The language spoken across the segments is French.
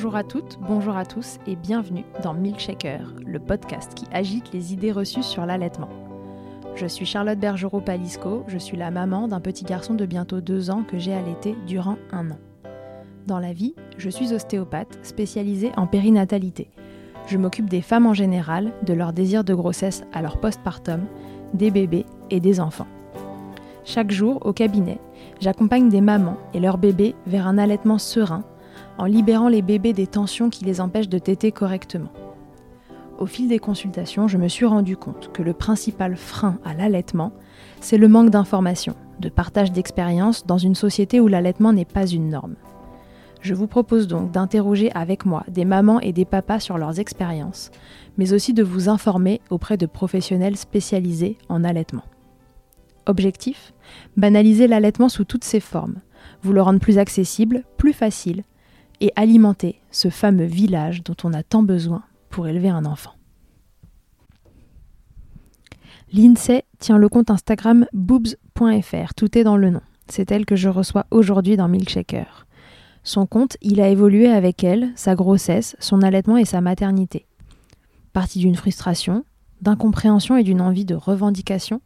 Bonjour à toutes, bonjour à tous et bienvenue dans Milkshaker, le podcast qui agite les idées reçues sur l'allaitement. Je suis Charlotte Bergerot-Palisco, je suis la maman d'un petit garçon de bientôt deux ans que j'ai allaité durant un an. Dans la vie, je suis ostéopathe spécialisée en périnatalité. Je m'occupe des femmes en général, de leur désir de grossesse à leur postpartum, des bébés et des enfants. Chaque jour, au cabinet, j'accompagne des mamans et leurs bébés vers un allaitement serein en libérant les bébés des tensions qui les empêchent de téter correctement. Au fil des consultations, je me suis rendu compte que le principal frein à l'allaitement, c'est le manque d'information, de partage d'expériences dans une société où l'allaitement n'est pas une norme. Je vous propose donc d'interroger avec moi des mamans et des papas sur leurs expériences, mais aussi de vous informer auprès de professionnels spécialisés en allaitement. Objectif? Banaliser l'allaitement sous toutes ses formes, vous le rendre plus accessible, plus facile, et alimenter ce fameux village dont on a tant besoin pour élever un enfant. L'INSEE tient le compte Instagram boobs.fr, tout est dans le nom. C'est elle que je reçois aujourd'hui dans Milkshaker. Son compte, il a évolué avec elle, sa grossesse, son allaitement et sa maternité. Parti d'une frustration, d'incompréhension et d'une envie de revendication,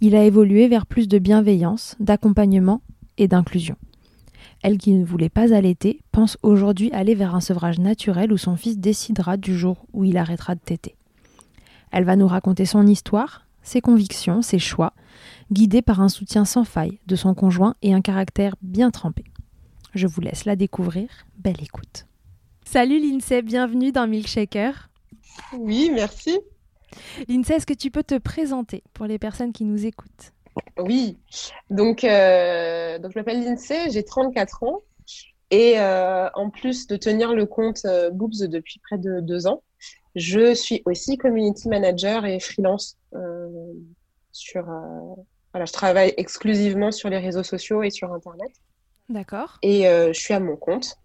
il a évolué vers plus de bienveillance, d'accompagnement et d'inclusion. Elle qui ne voulait pas allaiter pense aujourd'hui aller vers un sevrage naturel où son fils décidera du jour où il arrêtera de téter. Elle va nous raconter son histoire, ses convictions, ses choix, guidée par un soutien sans faille de son conjoint et un caractère bien trempé. Je vous laisse la découvrir. Belle écoute. Salut Lindsay, bienvenue dans Milkshaker. Oui, merci. Lindsay, est-ce que tu peux te présenter pour les personnes qui nous écoutent? Oui, donc, euh, donc je m'appelle Lindsay, j'ai 34 ans et euh, en plus de tenir le compte euh, Boobs depuis près de deux ans, je suis aussi community manager et freelance sur. voilà, je travaille exclusivement sur les réseaux sociaux et sur Internet. D'accord. Et je suis à mon compte.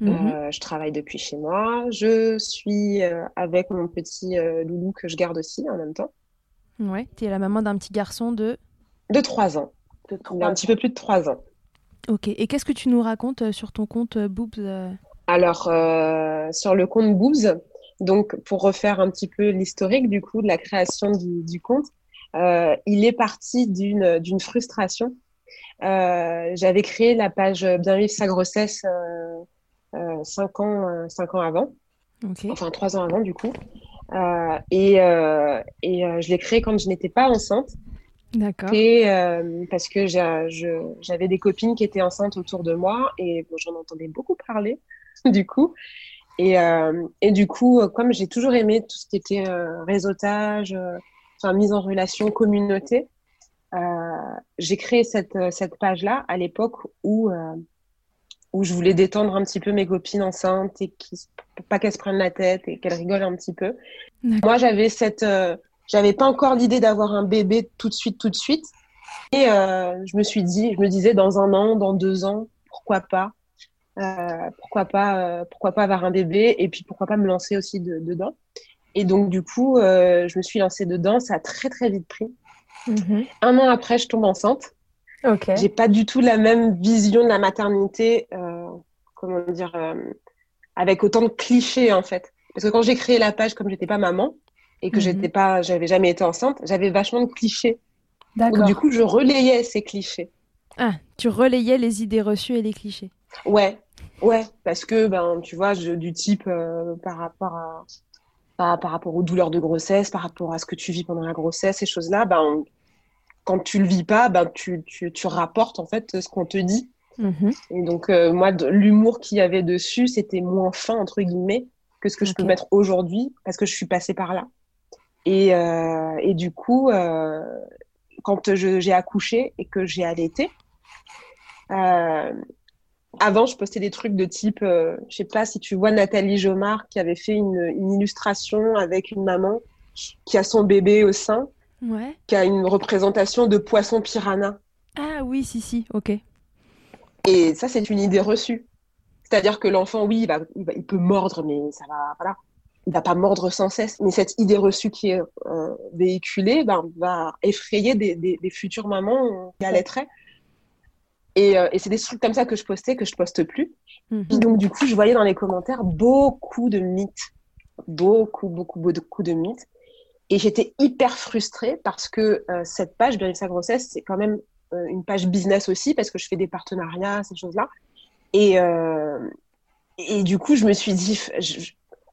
Mhm. je travaille depuis chez moi. Je suis avec mon petit loulou que je garde aussi en même temps. Ouais, tu es la maman d'un petit garçon de De 3 ans. un petit peu plus de 3 ans. Ok, et qu'est-ce que tu nous racontes euh, sur ton compte euh, Boobs euh Alors, sur le compte Boobs, donc pour refaire un petit peu l'historique du coup de la création du, compte, il est parti d'une frustration. J'avais créé la page Bien vivre sa grossesse 5 ans, cinq ans avant, enfin 3 ans avant du coup. Euh, et, euh, et euh, je l'ai créé quand je n'étais pas enceinte. D'accord. Et parce que j'avais des copines qui étaient enceintes autour de moi et bon, j'en entendais beaucoup parler, du coup. Et, et du coup, comme j'ai toujours aimé tout ce qui était réseautage, enfin mise en relation communauté. j'ai créé cette, cette page-là à l'époque où, où je voulais détendre un petit peu mes copines enceintes et qui, pas qu'elles se prennent la tête et qu'elles rigolent un petit peu. Moi, j'avais cette, j'avais pas encore l'idée d'avoir un bébé tout de suite, tout de suite. Et je me suis dit, je me disais dans un an, dans deux ans, pourquoi pas euh, pourquoi pas euh, pourquoi pas avoir un bébé et puis pourquoi pas me lancer aussi dedans et donc du coup euh, je me suis lancée dedans ça a très très vite pris mhm. un an après je tombe enceinte j'ai pas du tout la même vision de la maternité comment dire avec autant de clichés en fait. Parce que quand j'ai créé la page comme j'étais pas maman et que mhm. j'étais pas j'avais jamais été enceinte j'avais vachement de clichés. Donc du coup je relayais ces clichés. Ah tu relayais les idées reçues et les clichés. Ouais. Ouais, parce que ben tu vois, du type euh, par rapport à par, rapport aux douleurs de grossesse, par rapport à ce que tu vis pendant la grossesse, ces choses-là, ben quand tu le vis pas, ben tu, tu, tu rapportes en fait ce qu'on te dit. Mm-hmm. Et donc euh, moi, l'humour qu'il y avait dessus, c'était moins fin entre guillemets que ce que je peux mettre aujourd'hui parce que je suis passée par là. Et, euh, et du coup, quand j'ai accouché et que j'ai allaité, avant, je postais des trucs de type, euh, je sais pas si tu vois Nathalie Jomard qui avait fait une, illustration avec une maman qui a son bébé au sein, qui a une représentation de poisson piranha. Ah oui, si, si, ok. Et ça, c'est une idée reçue. C'est-à-dire que l'enfant, oui, il, va, il, peut mordre, mais ça va, voilà, il va pas mordre sans cesse. Mais cette idée reçue qui est euh, véhiculée ben, va effrayer des, des, des futures mamans qui allaiteraient. Euh, et, c'est des trucs comme ça que je postais, que je poste plus. Mhm. Et donc, du coup, je voyais dans les commentaires beaucoup de mythes. Beaucoup, beaucoup, beaucoup de mythes. Et j'étais hyper frustrée parce que euh, cette page, Bien sa grossesse, c'est quand même euh, une page business aussi parce que je fais des partenariats, ces choses-là. Et, et du coup, je me suis dit,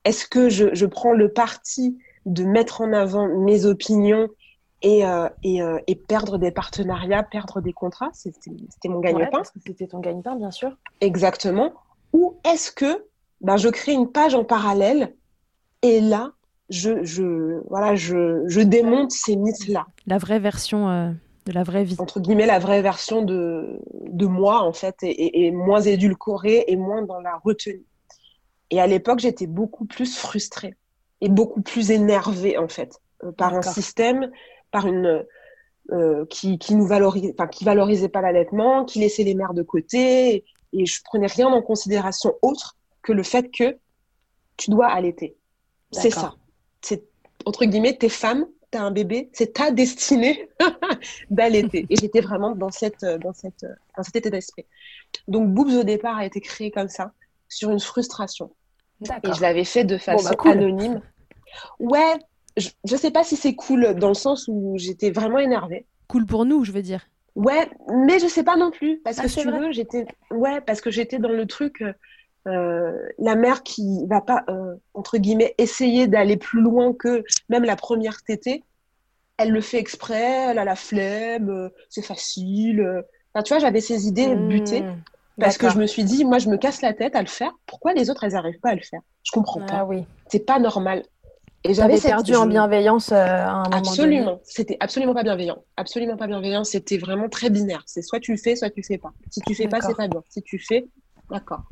est-ce que je, je, prends le parti de mettre en avant mes opinions et, euh, et, euh, et, perdre des partenariats, perdre des contrats? C'était mon gagne-pain. c'était ton gagne-pain, bien sûr. Exactement. Ou est-ce que ben, je crée une page en parallèle et là, je, je, voilà, je, je démonte ces mythes-là. La vraie version euh, de la vraie vie. Entre guillemets, la vraie version de, de moi, en fait, et, et moins édulcorée et moins dans la retenue. Et à l'époque, j'étais beaucoup plus frustrée et beaucoup plus énervée, en fait, par un système par une euh, qui, qui nous valorise, enfin, qui valorisait pas l'allaitement, qui laissait les mères de côté, et je prenais rien en considération autre que le fait que tu dois allaiter. C'est ça. C'est entre guillemets, t'es femme, t'as un bébé, c'est ta destinée d'allaiter. et j'étais vraiment dans cette dans cette dans cet état d'esprit. Donc Boobs au départ a été créé comme ça, sur une frustration. Et je l'avais fait de façon bah, anonyme. Ouais, je, ne sais pas si c'est cool dans le sens où j'étais vraiment énervée. Cool pour nous, je veux dire. Ouais, mais je sais pas non plus parce ah, que si tu veux, j'étais ouais parce que j'étais dans le truc euh, la mère qui va pas euh, entre guillemets essayer d'aller plus loin que même la première tétée, elle le fait exprès, elle a la flemme, euh, c'est facile. Enfin, tu vois, j'avais ces idées mmh, butées parce que je me suis dit moi je me casse la tête à le faire. Pourquoi les autres elles arrivent pas à le faire? Je comprends ah, pas. Oui. C'est pas normal. Et j'avais perdu en bienveillance euh, à un moment Absolument. C'était absolument pas bienveillant. Absolument pas bienveillant. C'était vraiment très binaire. C'est soit tu fais, soit tu fais pas. Si tu fais pas, c'est pas bien. Si tu fais, d'accord.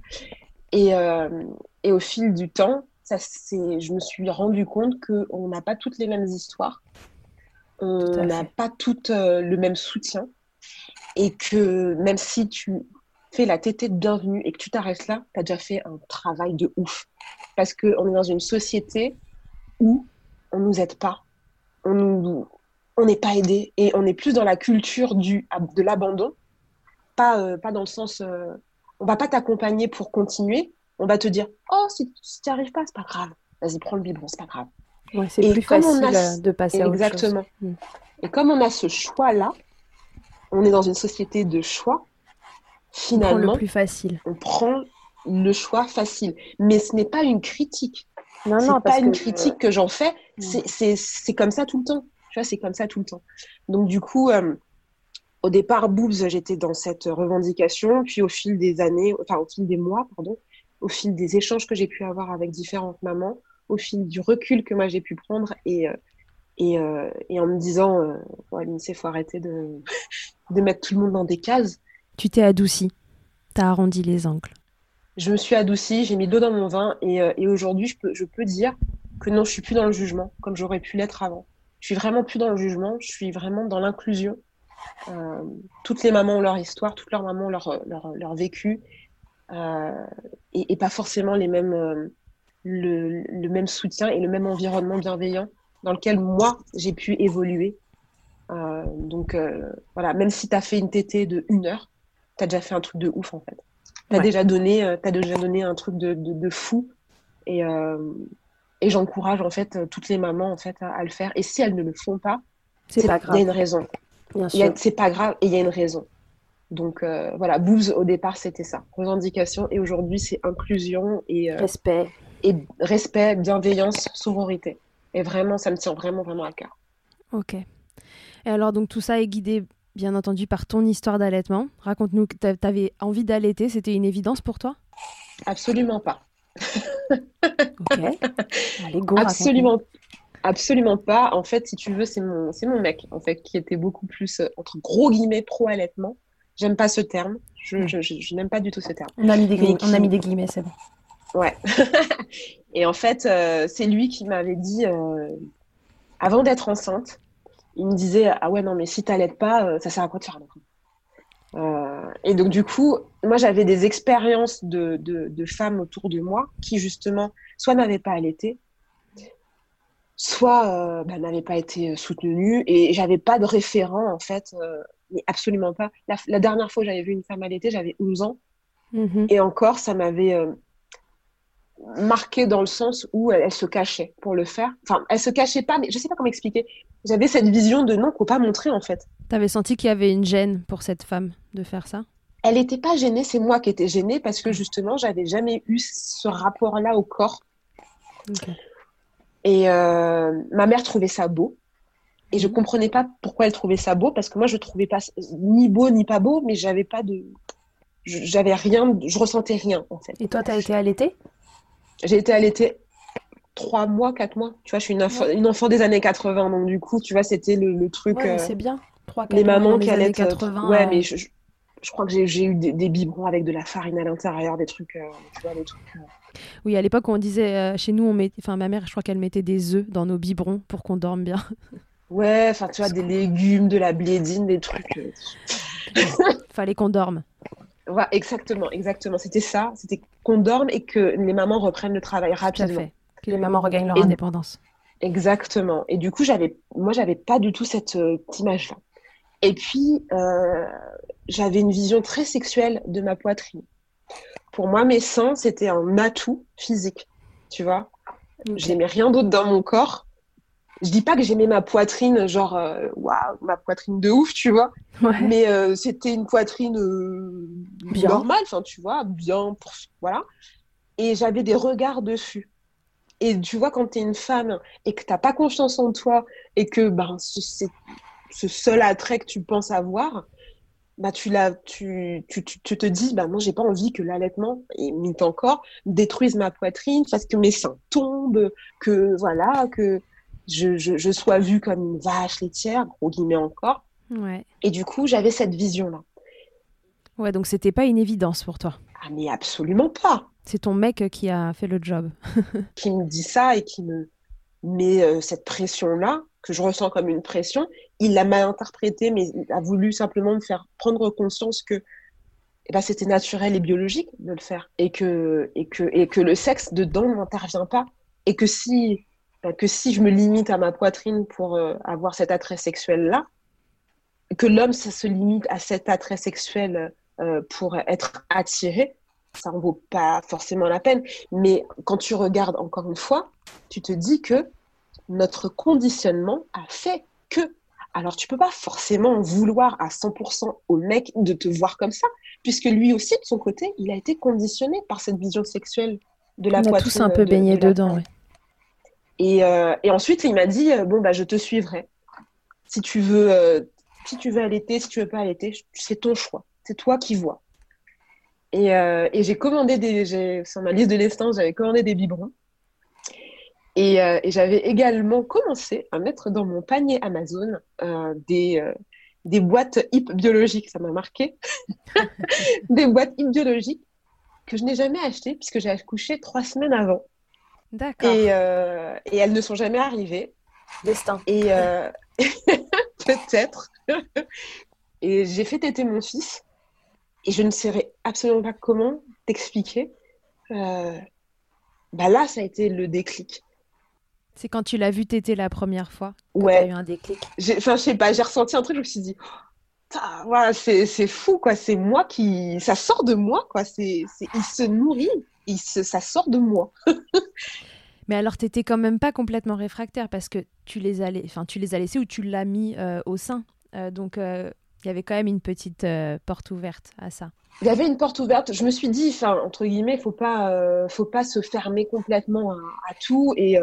Et, euh, et au fil du temps, ça, je me suis rendu compte qu'on n'a pas toutes les mêmes histoires. On n'a pas toutes euh, le même soutien. Et que même si tu fais la tétée de bienvenue et que tu t'arrêtes là, tu as déjà fait un travail de ouf. Parce qu'on est dans une société où on nous aide pas, on nous, on n'est pas aidé et on est plus dans la culture du de l'abandon, pas euh, pas dans le sens, euh, on va pas t'accompagner pour continuer, on va te dire oh si, tu n'y arrives pas c'est pas grave, vas-y prends le biberon c'est pas grave. c'est plus facile euh, de passer à autre Exactement. Mm. Et comme on a ce choix là, on est dans une société de choix. Finalement, on prend le plus facile. On prend le choix facile, mais ce n'est pas une critique non, non, pas une critique que j'en fais. C'est comme ça tout le temps. Tu vois, c'est comme ça tout le temps. Donc, du coup, euh, au départ, Boobs, j'étais dans cette revendication. Puis, au fil des années, enfin, au fil des mois, pardon, au fil des échanges que j'ai pu avoir avec différentes mamans, au fil du recul que moi j'ai pu prendre et, euh, Et, et en me disant, ouais, il faut arrêter de, de mettre tout le monde dans des cases. Tu t'es adouci, t'as arrondi les angles. Je me suis adoucie, j'ai mis l'eau dans mon vin et, et aujourd'hui, je peux, je peux dire que non, je suis plus dans le jugement comme j'aurais pu l'être avant. Je suis vraiment plus dans le jugement, je suis vraiment dans l'inclusion. Euh, toutes les mamans ont leur histoire, toutes leurs mamans ont leur, leur, leur vécu euh, et, et, pas forcément les mêmes, euh, le, le, même soutien et le même environnement bienveillant dans lequel moi j'ai pu évoluer. Donc voilà, même si tu as fait une TT de une heure, tu as déjà fait un truc de ouf en fait. Tu as, ouais. déjà donné, as déjà donné un truc de, de, de fou. Et, et j'encourage en fait toutes les mamans en fait à, à, le faire. Et si elles ne le font pas, c'est pas grave. Il y a une raison. C'est pas grave et il y a une raison. Donc euh, voilà, Boobs au départ c'était ça, revendication et aujourd'hui c'est inclusion et euh, respect et respect, bienveillance, sororité. Et vraiment, ça me tient vraiment vraiment à cœur. Ok. Et alors donc tout ça est guidé bien entendu par ton histoire d'allaitement. Raconte-nous, tu avais envie d'allaiter, c'était une évidence pour toi? Absolument pas. ok. Allez, go, Absolument. Absolument pas. En fait, si tu veux, c'est mon, c'est mon mec, en fait, qui était beaucoup plus, euh, entre gros guillemets, pro-allaitement. J'aime pas ce terme. Je, je, je, je n'aime pas du tout ce terme. On a mis des, qui... on a mis des guillemets, c'est bon. Ouais. et en fait, euh, c'est lui qui m'avait dit, euh, avant d'être enceinte, il me disait Ah ouais, non, mais si t'allaites pas, euh, ça sert à quoi de faire un enfant? Et donc, du coup, moi, j'avais des expériences de, de, de, femmes autour de moi qui, justement, soit n'avaient pas allaité, soit euh, bah, n'avaient pas été soutenues, et j'avais pas de référent, en fait, euh, mais absolument pas. La, la dernière fois que j'avais vu une femme allaiter, j'avais 11 ans, Mhm. et encore, ça m'avait euh, marqué dans le sens où elle, elle, se cachait pour le faire. Enfin, elle se cachait pas, mais je sais pas comment expliquer. J'avais cette vision de non, faut pas montrer en fait. T'avais senti qu'il y avait une gêne pour cette femme de faire ça? Elle n'était pas gênée, c'est moi qui étais gênée parce que justement, j'avais jamais eu ce rapport-là au corps. Ok. Et euh, ma mère trouvait ça beau. Et je comprenais pas pourquoi elle trouvait ça beau parce que moi je trouvais pas ni beau ni pas beau, mais j'avais pas de, j'avais rien, je ressentais rien en fait. Et toi, t'as été allaitée? J'ai été allaitée trois mois, quatre mois. Tu vois, je suis une enfant, une enfant des années 80, donc du coup, tu vois, c'était le, le, truc. Ouais, euh, c'est bien. 3, les mamans qui allaitent. 80, ouais, mais je, je, je crois que j'ai eu des, des, biberons avec de la farine à l'intérieur, des trucs, euh, tu vois, des trucs. Euh... Oui, à l'époque, on disait, euh, chez nous, on met, enfin, ma mère, je crois qu'elle mettait des œufs dans nos biberons pour qu'on dorme bien. Ouais, enfin, tu vois, des légumes, de la blédine, des trucs. euh. Fallait qu'on dorme. Ouais, exactement, exactement. C'était ça, c'était qu'on dorme et que les mamans reprennent le travail rapidement. Tout à fait. Que les mamans regagnent leur et indépendance. Exactement. Et du coup, j'avais, moi, j'avais pas du tout cette euh, image-là. Et puis, euh, j'avais une vision très sexuelle de ma poitrine. Pour moi, mes seins, c'était un atout physique, tu vois. Okay. J'aimais rien d'autre dans mon corps. Je dis pas que j'aimais ma poitrine, genre, euh, waouh, ma poitrine de ouf, tu vois. Ouais. Mais euh, c'était une poitrine euh, normale, enfin, tu vois, bien, pour, voilà. Et j'avais des regards dessus. Et tu vois, quand tu es une femme et que tu pas confiance en toi et que ben, c'est ce seul attrait que tu penses avoir, bah tu, la, tu, tu, tu, tu te dis, bah moi j'ai pas envie que l'allaitement, et mint encore, détruise ma poitrine, fasse que mes seins tombent, que voilà, que je, je, je sois vue comme une vache laitière, gros guillemets encore. Ouais. Et du coup, j'avais cette vision-là. Ouais, donc c'était pas une évidence pour toi. Ah, mais absolument pas. C'est ton mec qui a fait le job. qui me dit ça et qui me met euh, cette pression-là, que je ressens comme une pression. Il l'a mal interprété, mais il a voulu simplement me faire prendre conscience que eh ben, c'était naturel et biologique de le faire. Et que, et que, et que le sexe dedans n'intervient pas. Et que si, ben, que si je me limite à ma poitrine pour euh, avoir cet attrait sexuel-là, que l'homme, se limite à cet attrait sexuel euh, pour être attiré, ça en vaut pas forcément la peine. Mais quand tu regardes encore une fois, tu te dis que notre conditionnement a fait que. Alors tu peux pas forcément vouloir à 100% au mec de te voir comme ça, puisque lui aussi de son côté, il a été conditionné par cette vision sexuelle de la On poitrine. a tous un peu de, baigné de dedans. Ouais. Et, euh, et, ensuite il m'a dit euh, bon bah je te suivrai. Si tu veux, euh, si tu veux allaiter, si tu veux pas allaiter, c'est ton choix. C'est toi qui vois. Et, euh, et j'ai commandé des, sur ma liste de l'essence, j'avais commandé des biberons. Et, j'avais également commencé à mettre dans mon panier Amazon des, des boîtes hip biologiques, ça m'a marqué. des boîtes hip biologiques que je n'ai jamais achetées puisque j'ai accouché trois semaines avant. D'accord. Et, et, elles ne sont jamais arrivées. Destin. Et peut-être. et j'ai fait téter mon fils et je ne saurais absolument pas comment t'expliquer. Euh, bah là, ça a été le déclic. C'est quand tu l'as vu téter la première fois Ouais. As eu un déclic. Enfin, je sais pas, j'ai ressenti un truc, je me suis dit, voilà, c'est fou, quoi. C'est moi qui. Ça sort de moi, quoi. C'est Il se nourrit, il se... ça sort de moi. Mais alors, tu n'étais quand même pas complètement réfractaire parce que tu les as, enfin, tu les as laissés ou tu l'as mis euh, au sein. Euh, donc, il y avait quand même une petite euh, porte ouverte à ça. Il y avait une porte ouverte. Je me suis dit, enfin, entre guillemets, faut pas, euh, faut pas se fermer complètement à, tout et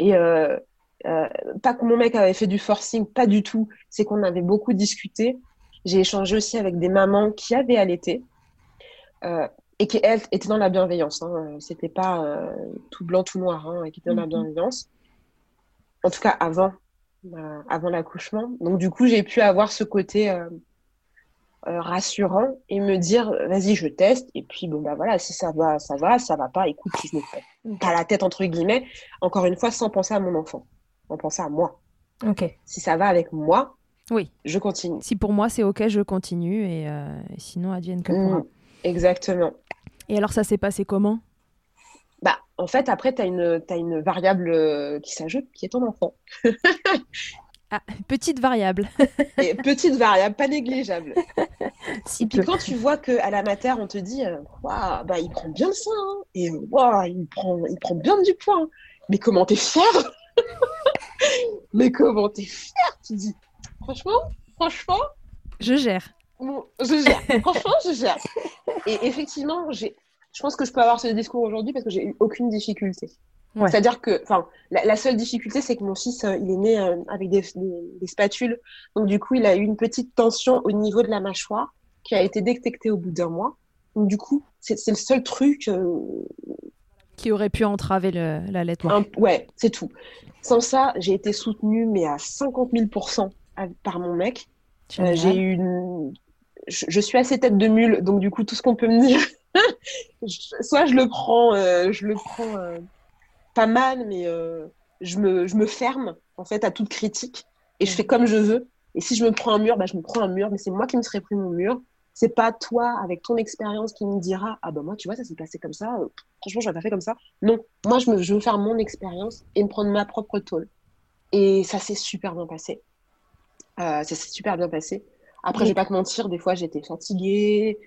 euh, et pas que mon mec avait fait du forcing, pas du tout. C'est qu'on avait beaucoup discuté. J'ai échangé aussi avec des mamans qui avaient allaité et qui elles étaient dans la bienveillance. Hein. C'était pas tout blanc tout noir, hein, qui étaient dans la mhm. bienveillance. En tout cas, avant euh, avant l'accouchement. Donc du coup, j'ai pu avoir ce côté euh, euh, rassurant et me dire vas-y, je teste. Et puis bon bah voilà, si ça va, ça va, ça va pas, écoute, je me fais. Pas la tête entre guillemets. Encore une fois, sans penser à mon enfant, en penser à moi. Ok. Si ça va avec moi, oui, je continue. Si pour moi c'est ok, je continue et, sinon advienne que pourra. Mmh, exactement. Et alors ça s'est passé comment? Bah, en fait, après, tu as une, as une variable euh, qui s'ajoute, qui est ton enfant. ah, petite variable. Et petite variable, pas négligeable. et puis quand tu vois qu'à la mater, on te dit, euh, bah, il prend bien le sein, hein, et wow, il, prend, il prend bien du poids. Hein. Mais comment t'es fier Mais comment t'es fier Tu dis, franchement, franchement. Je gère. je gère. Franchement, je gère. Et effectivement, je pense que je peux avoir ce discours aujourd'hui parce que j'ai eu aucune difficulté. C'est-à-dire que, enfin, la, seule difficulté, c'est que mon fils, euh, il est né euh, avec des, spatules. Donc, du coup, il a eu une petite tension au niveau de la mâchoire qui a été détectée au bout d'un mois. Donc, du coup, c'est le seul truc. Euh, qui aurait pu entraver l'allaitement. Ouais, c'est tout. Sans ça, j'ai été soutenue, mais à 50 000 par mon mec. j'ai eu une... je, je, suis assez tête de mule, donc du coup, tout ce qu'on peut me dire, soit je le prends, euh, je le prends euh, pas mal, mais euh, je, me, je me ferme en fait à toute critique et je fais comme je veux. Et si je me prends un mur, bah, je me prends un mur, mais c'est moi qui me serais pris mon mur. C'est pas toi, avec ton expérience, qui me dira Ah bah moi, tu vois, ça s'est passé comme ça. franchement, je pas fait comme ça. Non, moi, je, me, je veux faire mon expérience et me prendre ma propre tôle. Et ça s'est super bien passé. ça s'est super bien passé. Après, je vais pas te mentir, des fois, j'étais fatiguée,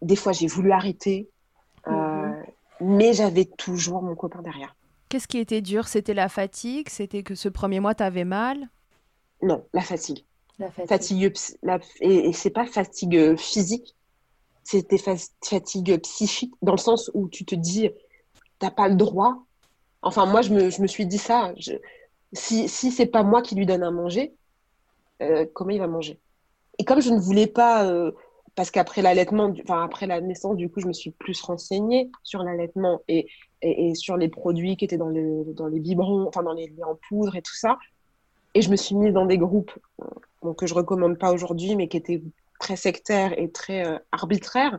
des fois, j'ai voulu arrêter, euh, mhm. mais j'avais toujours mon copain derrière. Qu'est-ce qui était dur? C'était la fatigue? C'était que ce premier mois, tu avais mal? Non, la fatigue. La fatigue. et, c'est pas fatigue euh, physique, c'était fatigue psychique, dans le sens où tu te dis, t'as pas le droit. Enfin, moi, je me, suis dit ça. si si c'est pas moi qui lui donne à manger, euh, comment il va manger? Et comme je ne voulais pas parce qu'après l'allaitement, enfin après la naissance, du coup, je me suis plus renseignée sur l'allaitement et, et, sur les produits qui étaient dans, le, dans les biberons, enfin dans les lits en poudre et tout ça. Et je me suis mise dans des groupes euh, que je recommande pas aujourd'hui, mais qui étaient très sectaires et très euh, arbitraires.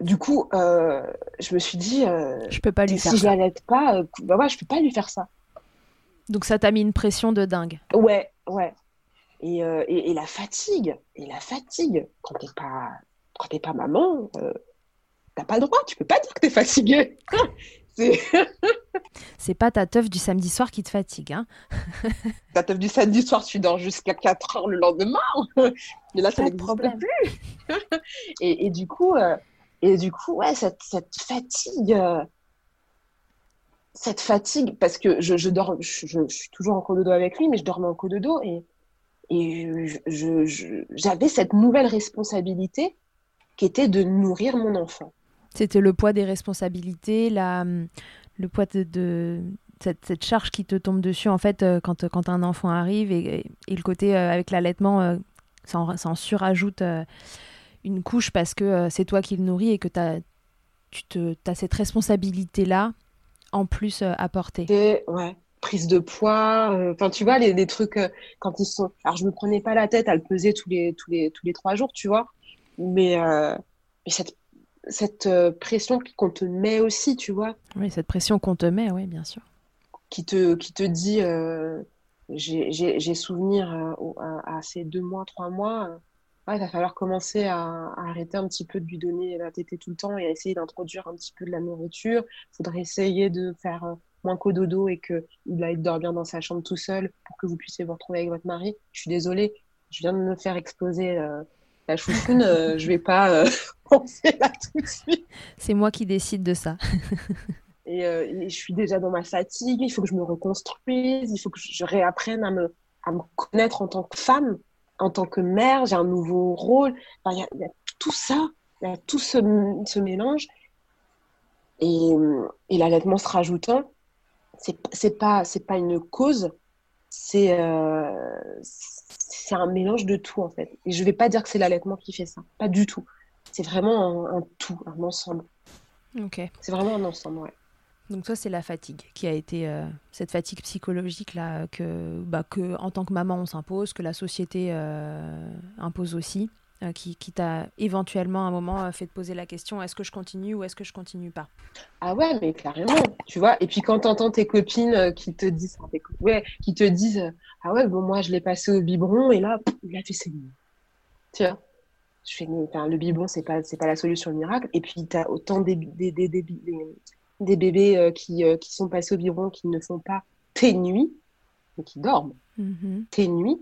Du coup, euh, je me suis dit, je peux pas lui si faire je l'allaite pas, bah ouais, je peux pas lui faire ça. Donc ça t'a mis une pression de dingue. Ouais, ouais. Euh, et, et, la fatigue, et la fatigue, quand t'es pas, quand t'es pas maman, euh, t'as pas le droit, tu peux pas dire que t'es fatiguée. C'est pas ta teuf du samedi soir qui te fatigue. Hein ta teuf du samedi soir, tu dors jusqu'à 4 heures le lendemain. Mais là, ça n'existe plus. et, et, du coup, euh, et du coup ouais, cette, cette fatigue, cette fatigue, parce que je, je dors, je, je, suis toujours en cours de dos avec lui, mais je dormais en dos et et j'avais cette nouvelle responsabilité qui était de nourrir mon enfant. C'était le poids des responsabilités, la, le poids de, cette, charge qui te tombe dessus en fait euh, quand, quand un enfant arrive et, et le côté euh, avec l'allaitement, euh, ça, en, surajoute une couche parce que c'est toi qui le nourris et que as, tu te, as cette responsabilité-là en plus apporter. Ouais, prise de poids. Enfin, tu vois, les, les trucs quand ils sont. Alors, je me prenais pas la tête à le peser tous les tous les tous les trois jours, tu vois. Mais, mais cette cette pression qu'on te met aussi, tu vois. Oui, cette pression qu'on te met, oui, bien sûr. Qui te qui te dit j'ai souvenir à, à, ces deux mois, trois mois il va falloir commencer à, arrêter un petit peu de lui donner la tétée tout le temps et à essayer d'introduire un petit peu de la nourriture. Il faudrait essayer de faire euh, moins qu'au dodo et qu'il aille dormir dans sa chambre tout seul pour que vous puissiez vous retrouver avec votre mari. Je suis désolée, je viens de me faire exploser euh, la chouchoune, euh, je vais pas penser là tout de suite. C'est moi qui décide de ça. et, je suis déjà dans ma fatigue, il faut que je me reconstruise, il faut que je réapprenne à me, à me connaître en tant que femme en tant que mère, j'ai un nouveau rôle. Il y, a tout ça, il y a tout ce, mélange. Et, et l'allaitement se rajoutant, c'est pas c'est pas une cause, c'est euh, c'est un mélange de tout en fait. Et je vais pas dire que c'est l'allaitement qui fait ça, pas du tout. C'est vraiment un, un, tout, un ensemble. Ok. C'est vraiment un ensemble, ouais. Donc toi, c'est la fatigue qui a été euh, cette fatigue psychologique là que, bah, que en tant que maman on s'impose, que la société euh, impose aussi, euh, qui, qui t'a éventuellement à un moment fait te poser la question est-ce que je continue ou est-ce que je continue pas? Ah ouais, mais carrément, tu vois. Et puis quand t'entends tes copines qui te disent, ouais, qui te disent ah ouais bon moi je l'ai passé au biberon et là il a fait ses tu vois? Je fais, enfin, le biberon, c'est pas, c'est pas la solution miracle. Et puis, tu as autant des, des, des, des, des bébés euh, qui, euh, qui sont passés au biberon qui ne font pas tes nuits, mais qui dorment mm-hmm. tes nuits.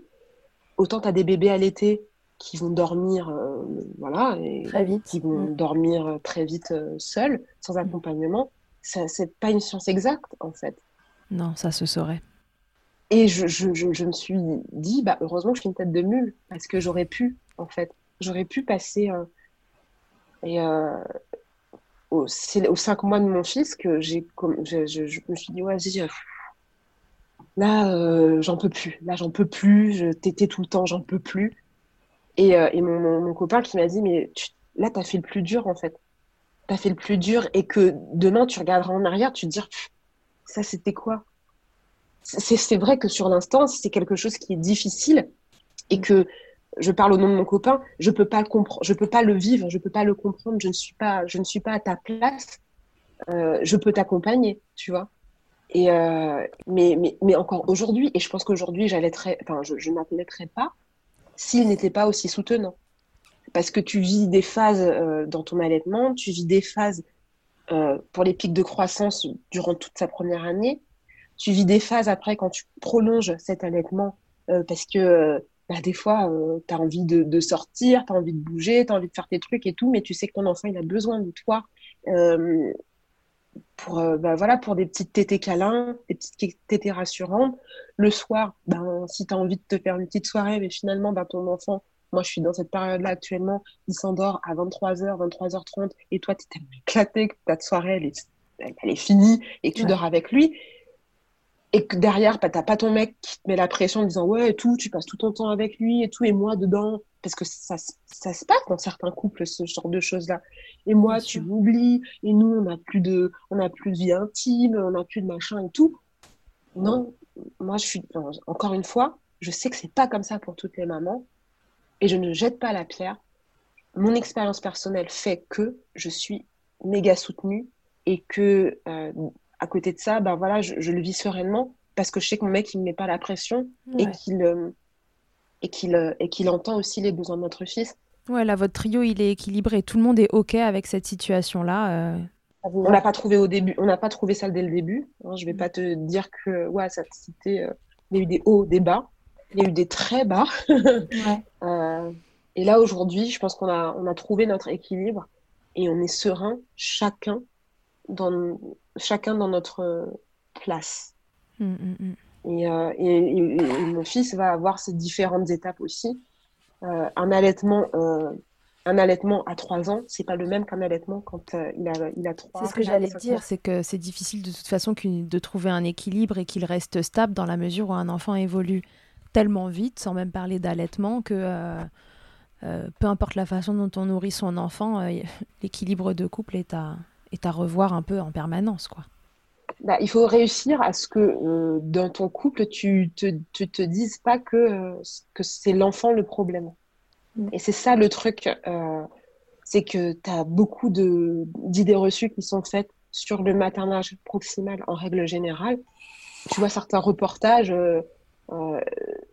Autant tu as des bébés à l'été qui vont dormir, euh, voilà, et très vite. qui vont mm. dormir très vite seuls, sans mm. accompagnement. Ça, c'est pas une science exacte, en fait. Non, ça se saurait. Et je, je, je, je, me suis dit, bah, heureusement que je suis une tête de mule, parce que j'aurais pu, en fait, j'aurais pu passer. et c'est aux cinq mois de mon fils que j'ai, je, me suis dit, ouais, vas-y, là, euh, j'en peux plus. Là, j'en peux plus. Je t'étais tout le temps, j'en peux plus. Et, euh, mon, mon, copain qui m'a dit, mais tu, là, t'as fait le plus dur, en fait. T'as fait le plus dur et que demain, tu regarderas en arrière, tu te diras, ça, c'était quoi? C'est, vrai que sur l'instant, c'est quelque chose qui est difficile et que je parle au nom de mon copain, je peux pas comprendre, je peux pas le vivre, je peux pas le comprendre, je ne suis pas, je ne suis pas à ta place. Euh, je peux t'accompagner, tu vois? Et euh, mais, mais, mais encore aujourd'hui, et je pense qu'aujourd'hui, je, je pas s'il n'était pas aussi soutenant. Parce que tu vis des phases euh, dans ton allaitement, tu vis des phases euh, pour les pics de croissance durant toute sa première année, tu vis des phases après quand tu prolonges cet allaitement euh, parce que bah, des fois, tu as envie de, de sortir, tu as envie de bouger, tu as envie de faire tes trucs et tout, mais tu sais que ton enfant, il a besoin de toi pour, euh, bah, voilà, pour des petites tétées câlins, des petites tétées rassurantes. Le soir, ben, si tu as envie de te faire une petite soirée, mais finalement, ben, ton enfant, moi, je suis dans cette période-là actuellement, il s'endort à 23h, 23h30, et toi, tu es tellement éclaté que ta soirée, elle est, elle est finie et que tu dors avec lui et que derrière, bah, t'as pas ton mec qui te met la pression en disant ouais et tout, tu passes tout ton temps avec lui et tout, et moi dedans, parce que ça, ça se passe dans certains couples ce genre de choses là. Et moi, tu m'oublies, et nous, on n'a plus de, on a plus de vie intime, on n'a plus de machin et tout. Non, moi, je suis encore une fois, je sais que c'est pas comme ça pour toutes les mamans, et je ne jette pas la pierre. Mon expérience personnelle fait que je suis méga soutenue et que euh, à côté de ça, ben voilà, je, le vis sereinement parce que je sais que mon mec, il me met pas la pression et qu'il euh, et qu'il euh, et qu'il entend aussi les besoins de notre fils. Ouais, là, votre trio, il est équilibré. Tout le monde est OK avec cette situation-là. Euh. On n'a pas trouvé au début, on n'a pas trouvé ça dès le début. Hein, je vais mm. pas te dire que ouais, ça c'était, il y a eu des hauts, des bas, il y a eu des très bas. et là aujourd'hui, je pense qu'on a on a trouvé notre équilibre et on est serein chacun dans, chacun dans notre place. Mm, mm, mm. Euh, et, mon fils va avoir ces différentes étapes aussi. Euh, un allaitement, euh, un allaitement à 3 ans, c'est pas le même qu'un allaitement quand il a il a 3 C'est ce que j'allais dire, c'est que c'est difficile de toute façon de trouver un équilibre et qu'il reste stable dans la mesure où un enfant évolue tellement vite, sans même parler d'allaitement, que peu importe la façon dont on nourrit son enfant, l'équilibre de couple est à, est à revoir un peu en permanence, quoi. Bah, il faut réussir à ce que euh, dans ton couple, tu te, tu te dises pas que, euh, que c'est l'enfant le problème. Mm. Et c'est ça le truc, euh, c'est que tu as beaucoup d'idées reçues qui sont faites sur le maternage proximal en règle générale. Tu vois certains reportages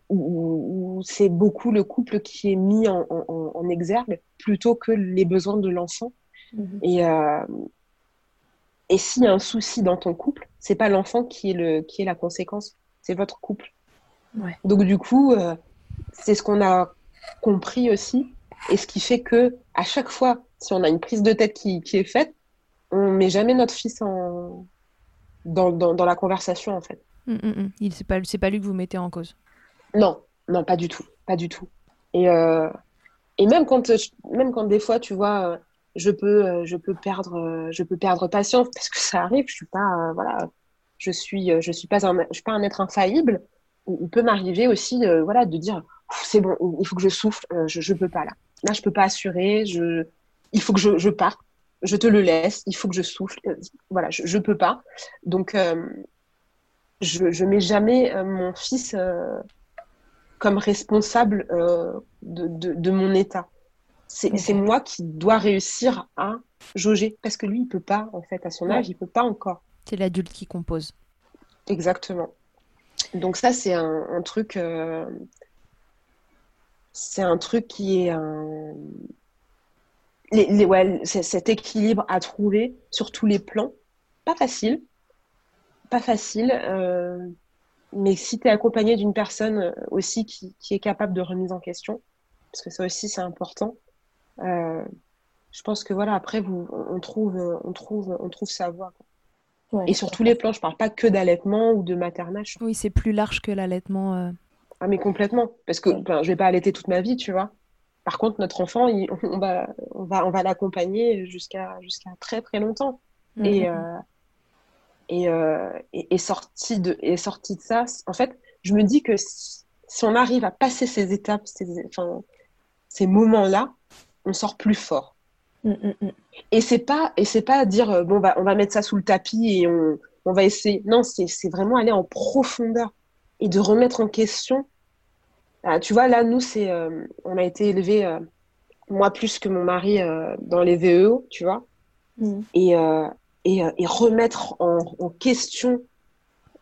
où, c'est beaucoup le couple qui est mis en, en, exergue plutôt que les besoins de l'enfant. Mm-hmm. Et, et s'il y a un souci dans ton couple, c'est pas l'enfant qui est le qui est la conséquence, c'est votre couple. Donc du coup, euh, c'est ce qu'on a compris aussi, et ce qui fait que à chaque fois, si on a une prise de tête qui, qui est faite, on met jamais notre fils en dans, dans, dans la conversation en fait. Mm, mm, mm. Il c'est pas c'est pas lui que vous mettez en cause. Non, non, pas du tout, pas du tout. Et euh, et même quand même quand des fois tu vois euh, je peux, euh, je peux perdre, euh, je peux perdre patience parce que ça arrive. Je suis pas, euh, voilà, je suis, je suis pas un, je suis pas un être infaillible. Il peut m'arriver aussi, voilà, de dire, c'est bon, il faut que je souffle, je, je peux pas là. Là, je peux pas assurer. Je, il faut que je, je parte. Je te le laisse. Il faut que je souffle. Voilà, je, je peux pas. Donc, je, je mets jamais mon fils comme responsable de, de, de, mon état c'est moi qui dois réussir à jauger. Parce que lui il peut pas en fait à son âge il peut pas encore. C'est l'adulte qui compose. Exactement. Donc ça c'est un, truc euh, c'est un truc qui est un les, ouais, cet équilibre à trouver sur tous les plans. Pas facile. Pas facile euh, mais si tu es accompagné d'une personne aussi qui, qui est capable de remise en question parce que ça aussi c'est important euh, je pense que voilà, après, vous, on trouve, on trouve, on trouve sa voie. et sur tous les plans, je parle pas que d'allaitement ou de maternage. Oui, c'est plus large que l'allaitement. Euh. Ah, mais complètement. Parce que ben, je vais pas allaiter toute ma vie, tu vois. Par contre, notre enfant, on va, on va, on va l'accompagner jusqu'à jusqu'à très très longtemps. Mm, et, mm, mm. Euh, et, et, sorti de, et sorti de ça, en fait, je me dis que si, on arrive à passer ces étapes, ces, enfin, ces moments-là, on sort plus fort. Mm, mm, mm. Et c'est pas et c'est pas dire euh, bon bah on va mettre ça sous le tapis et on, on va essayer. Non, c'est vraiment aller en profondeur et de remettre en question. Ah, tu vois là nous c'est euh, on a été élevé euh, moi plus que mon mari dans les VEO, tu vois. Et, et, et remettre en, en, question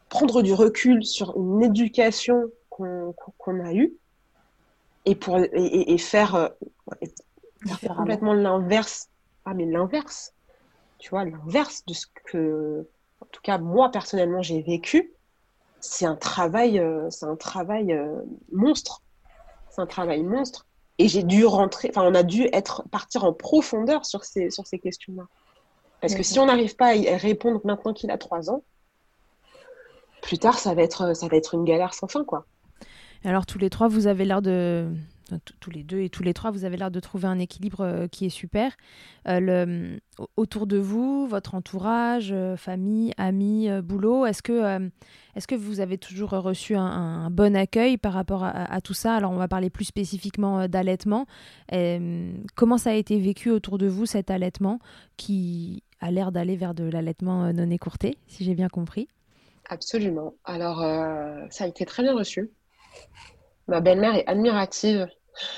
prendre du recul sur une éducation qu'on a eue et pour et, et faire complètement l'inverse. Ah, mais l'inverse. Tu vois, l'inverse de ce que, en tout cas, moi, personnellement, j'ai vécu. C'est un travail, euh, c'est un travail euh, monstre. C'est un travail monstre. Et j'ai dû rentrer, enfin, on a dû être, partir en profondeur sur ces, sur ces questions-là. Parce que si on n'arrive pas à y répondre maintenant qu'il a trois ans, plus tard, ça va être, ça va être une galère sans fin, quoi. Alors, tous les trois, vous avez l'air de, tous les deux et tous les trois, vous avez l'air de trouver un équilibre euh, qui est super. Euh, autour de vous, votre entourage, euh, famille, amis, boulot, est-ce que, est-ce que vous avez toujours reçu un, bon accueil par rapport à, tout ça? Alors, on va parler plus spécifiquement d'allaitement. comment ça a été vécu autour de vous, cet allaitement, qui a l'air d'aller vers de l'allaitement non écourté, si j'ai bien compris? Absolument. Alors, ça a été très bien reçu ma belle-mère est admirative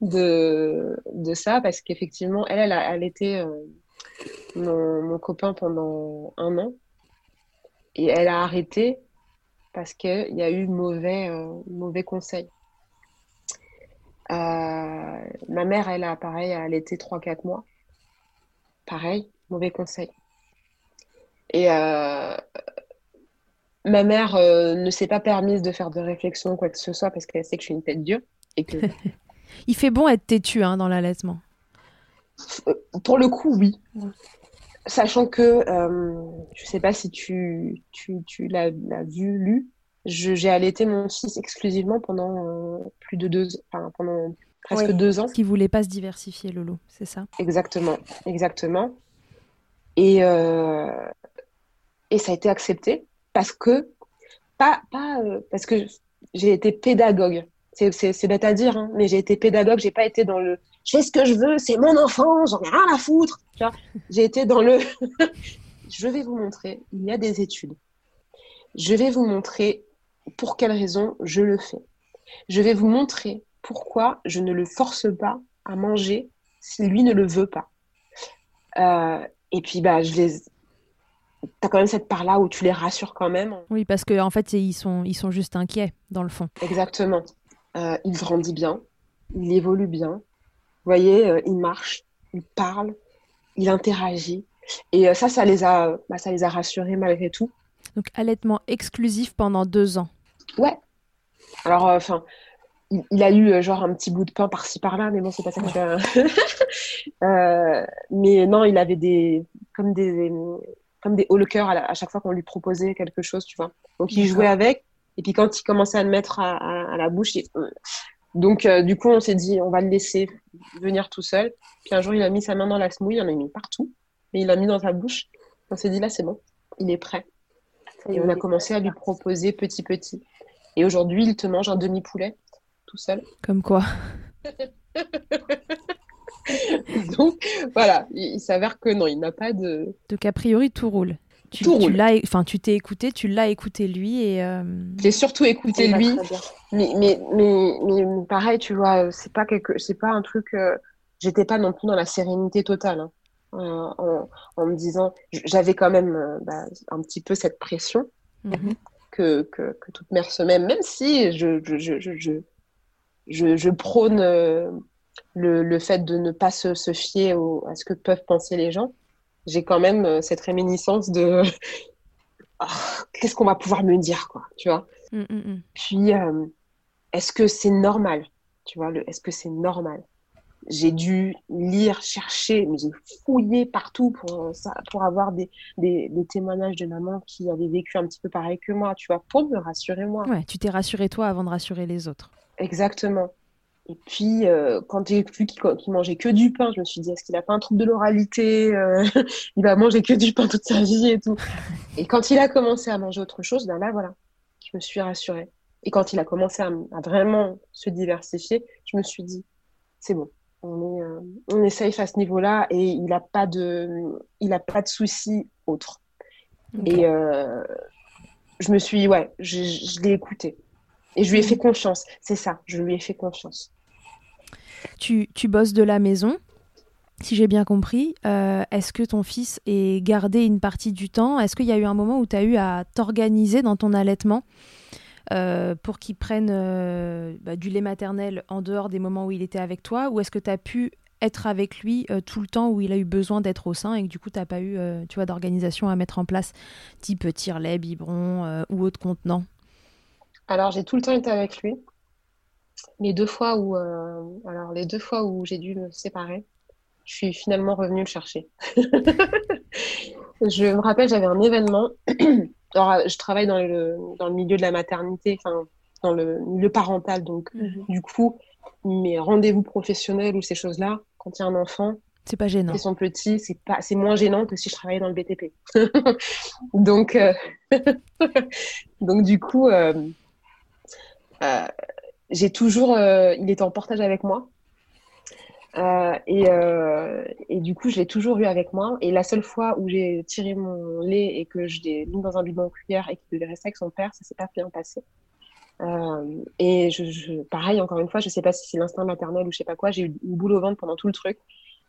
de, de ça parce qu'effectivement, elle, elle, a, elle était euh, mon, mon, copain pendant un an et elle a arrêté parce qu'il y a eu mauvais, euh, mauvais conseils. Euh, ma mère, elle a pareil, elle était 3-4 mois. Pareil, mauvais conseil. Et ma mère euh, ne s'est pas permise de faire de réflexion ou quoi que ce soit parce qu'elle sait que je suis une tête dure. Et que... Il fait bon être têtu hein, dans l'allaitement. Euh, pour le coup, oui. Sachant que, euh, je ne sais pas si tu, tu, tu l'as vu, lu, j'ai allaité mon fils exclusivement pendant plus de deux, enfin, pendant presque deux ans. Qui voulait pas se diversifier, Lolo, c'est ça? Exactement, exactement. Et, et ça a été accepté parce que pas pas euh, parce que j'ai été pédagogue. C'est bête à dire, hein, mais j'ai été pédagogue. J'ai pas été dans le je fais ce que je veux, c'est mon enfant, j'en ai rien à foutre. J'ai été dans le je vais vous montrer, il y a des études. Je vais vous montrer pour quelles raisons je le fais. Je vais vous montrer pourquoi je ne le force pas à manger si lui ne le veut pas. Euh, et puis, bah, je les. T'as quand même cette part-là où tu les rassures quand même. Oui, parce qu'en en fait, ils sont, ils sont juste inquiets, dans le fond. Exactement. Euh, il grandit bien, il évolue bien. Vous voyez, euh, il marche, il parle, il interagit. Et ça, ça les, a, bah, ça les a rassurés malgré tout. Donc, allaitement exclusif pendant deux ans. Ouais. Alors, enfin, il, a eu genre un petit bout de pain par-ci par-là, mais bon, c'est pas ça que. euh, mais non, il avait des comme des comme des hauts le cœur à, chaque fois qu'on lui proposait quelque chose, tu vois. Donc il jouait avec, et puis quand il commençait à le mettre à, la bouche, donc euh, du coup on s'est dit on va le laisser venir tout seul. Puis un jour il a mis sa main dans la smouille, il en a mis partout, et il l'a mis dans sa bouche. On s'est dit là c'est bon, il est prêt. Et on a commencé à lui proposer petit petit. Et aujourd'hui il te mange un demi poulet tout seul. Comme quoi Donc voilà, il, s'avère que non, il n'a pas de. Donc a priori tout roule. Tu, tout tu enfin tu t'es écouté, tu l'as écouté lui et. Euh... J'ai surtout écouté lui. Mais, mais, mais, mais, pareil, tu vois, c'est pas quelque, c'est pas un truc. Euh, j'étais pas non plus dans la sérénité totale. Hein. Euh, en, me disant, j'avais quand même euh, bah, un petit peu cette pression mhm. que, que, que, toute mère se met, même si je, je, je, je je, je prône euh, le, le, fait de ne pas se, se fier au, à ce que peuvent penser les gens. J'ai quand même euh, cette réminiscence de oh, qu'est-ce qu'on va pouvoir me dire, quoi, tu vois. Mm, mm, mm. Puis, euh, est-ce que c'est normal, tu vois, est-ce que c'est normal? J'ai dû lire, chercher, mais j'ai fouillé partout pour, ça, pour avoir des, des, des, témoignages de maman qui avaient vécu un petit peu pareil que moi, tu vois, pour me rassurer moi. Ouais, tu t'es rassuré toi avant de rassurer les autres. Exactement. Et puis, euh, quand j'ai vu qu'il mangeait que du pain, je me suis dit, est-ce qu'il a pas un trouble de l'oralité euh, Il va manger que du pain toute sa vie et tout. Et quand il a commencé à manger autre chose, ben là, voilà, je me suis rassurée. Et quand il a commencé à, vraiment se diversifier, je me suis dit, c'est bon, on est, euh, on est safe à ce niveau-là et il n'a pas de, il a pas de soucis autres. Et je me suis, ouais, je, je l'ai écouté. Et je lui ai fait confiance. C'est ça, je lui ai fait confiance. Tu, bosses de la maison, si j'ai bien compris. Euh, est-ce que ton fils est gardé une partie du temps? Est-ce qu'il y a eu un moment où tu as eu à t'organiser dans ton allaitement euh, pour qu'il prenne euh, bah, du lait maternel en dehors des moments où il était avec toi? Ou est-ce que tu as pu être avec lui tout le temps où il a eu besoin d'être au sein et que du coup tu n'as pas eu tu vois, d'organisation à mettre en place, type tire-lait, biberon ou autre contenant alors, j'ai tout le temps été avec lui. Les deux fois où, euh, alors, les deux fois où j'ai dû me séparer, je suis finalement revenue le chercher. je me rappelle, j'avais un événement. Alors, je travaille dans le, dans le milieu de la maternité, enfin, dans le milieu parental. Donc, mhm. du coup, mes rendez-vous professionnels ou ces choses-là, quand il y a un enfant, c'est pas gênant. Ils sont petits, c'est pas, c'est moins gênant que si je travaillais dans le BTP. donc, euh, donc du coup, euh, euh, j'ai toujours, euh, il était en portage avec moi. Euh, et, et, du coup, je l'ai toujours eu avec moi. Et la seule fois où j'ai tiré mon lait et que je l'ai mis dans un bidon cuillère et qu'il devait rester avec son père, ça s'est pas bien passé. et pareil, encore une fois, je sais pas si c'est l'instinct maternel ou je sais pas quoi, j'ai eu une boule au ventre pendant tout le truc.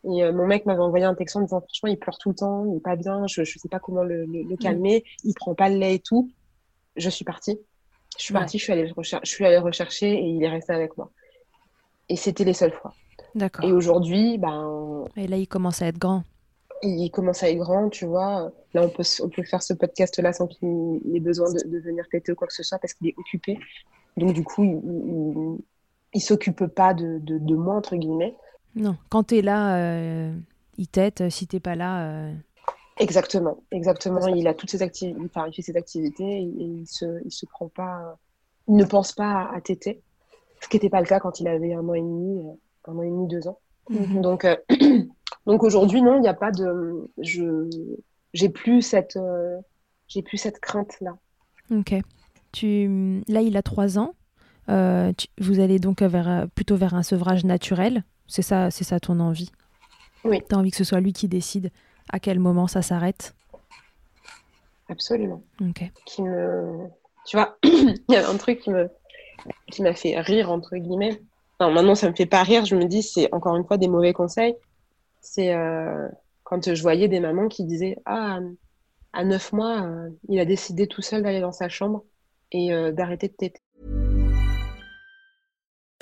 Et mon mec m'avait envoyé un texte en disant franchement, il pleure tout le temps, il est pas bien, je, je sais pas comment le, calmer, il prend pas le lait et tout. Je suis partie. Je suis partie, je suis, allée je suis allée rechercher et il est resté avec moi. Et c'était les seules fois. D'accord. Et aujourd'hui, ben. Et là, il commence à être grand. Il commence à être grand, tu vois. Là, on peut, on peut faire ce podcast-là sans qu'il ait besoin de, venir têter ou quoi que ce soit parce qu'il est occupé. Donc, du coup, il, il, s'occupe pas de, de, moi, entre guillemets. Non, quand tu es là, euh, il tête. Si t'es pas là, euh, Exactement, exactement. Il a toutes ses activités, enfin, il fait ses activités et il se, il se prend pas, il ne pense pas à, téter, ce qui n'était pas le cas quand il avait un mois et demi, euh, un an et demi, deux ans. Mhm. Donc, euh, donc aujourd'hui, non, il n'y a pas de, je, j'ai plus cette, euh, j'ai plus cette crainte là. Ok. Tu, là, il a trois ans. vous allez donc vers, plutôt vers un sevrage naturel. C'est ça, c'est ça ton envie? Oui. Tu as envie que ce soit lui qui décide? À quel moment ça s'arrête Absolument. Ok. Qui me... Tu vois, il y a un truc qui me qui m'a fait rire, entre guillemets. Enfin, maintenant, ça me fait pas rire. Je me dis, c'est encore une fois des mauvais conseils. C'est euh, quand je voyais des mamans qui disaient Ah, à neuf mois, euh, il a décidé tout seul d'aller dans sa chambre et euh, d'arrêter de téter.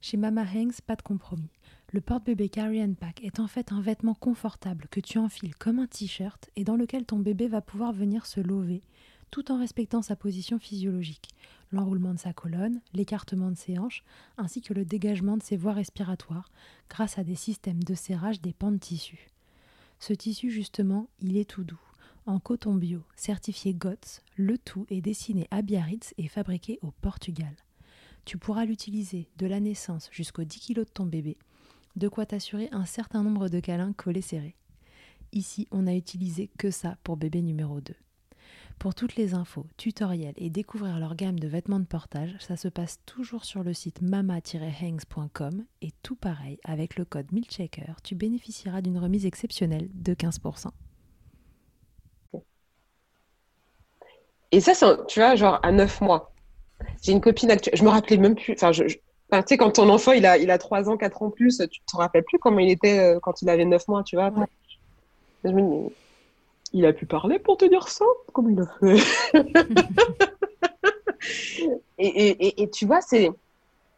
Chez Mama Hanks, pas de compromis. Le porte-bébé Carry and Pack est en fait un vêtement confortable que tu enfiles comme un t-shirt et dans lequel ton bébé va pouvoir venir se lever tout en respectant sa position physiologique, l'enroulement de sa colonne, l'écartement de ses hanches, ainsi que le dégagement de ses voies respiratoires, grâce à des systèmes de serrage des pans de tissu. Ce tissu, justement, il est tout doux. En coton bio, certifié GOTS, le tout est dessiné à Biarritz et fabriqué au Portugal. Tu pourras l'utiliser de la naissance jusqu'aux 10 kg de ton bébé, de quoi t'assurer un certain nombre de câlins collés serrés. Ici, on n'a utilisé que ça pour bébé numéro 2. Pour toutes les infos, tutoriels et découvrir leur gamme de vêtements de portage, ça se passe toujours sur le site mama-hangs.com et tout pareil, avec le code MILCHECKER, tu bénéficieras d'une remise exceptionnelle de 15%. Et ça, tu vois, genre à neuf mois. J'ai une copine actuelle, je me rappelais même plus. Enfin, je, je- enfin, tu sais, quand ton enfant il a, il a 3 ans, 4 ans plus, tu te rappelles plus comment il était euh, quand il avait 9 mois, tu vois. Ouais. Je me dis, il a pu parler pour te dire ça? Comment il a fait? Et, et, et, et tu vois, c'est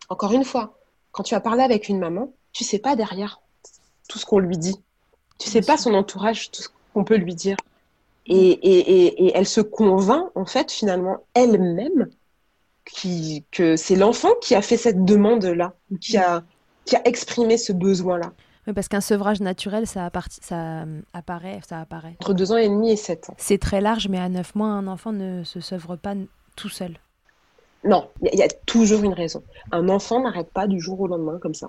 encore une fois, quand tu as parlé avec une maman, tu sais pas derrière tout ce qu'on lui dit. Tu sais pas son entourage, tout ce qu'on peut lui dire. Et, et, et, et elle se convainc, en fait, finalement, elle-même, qui, que c'est l'enfant qui a fait cette demande-là, qui a, qui a exprimé ce besoin-là, Oui, parce qu'un sevrage naturel, ça, euh, apparaît, ça apparaît. entre deux ans et demi et sept ans. C'est très large, mais à 9 mois, un enfant ne se sevre pas tout seul. Non, il y, a- il y a toujours une raison. Un enfant n'arrête pas du jour au lendemain comme ça.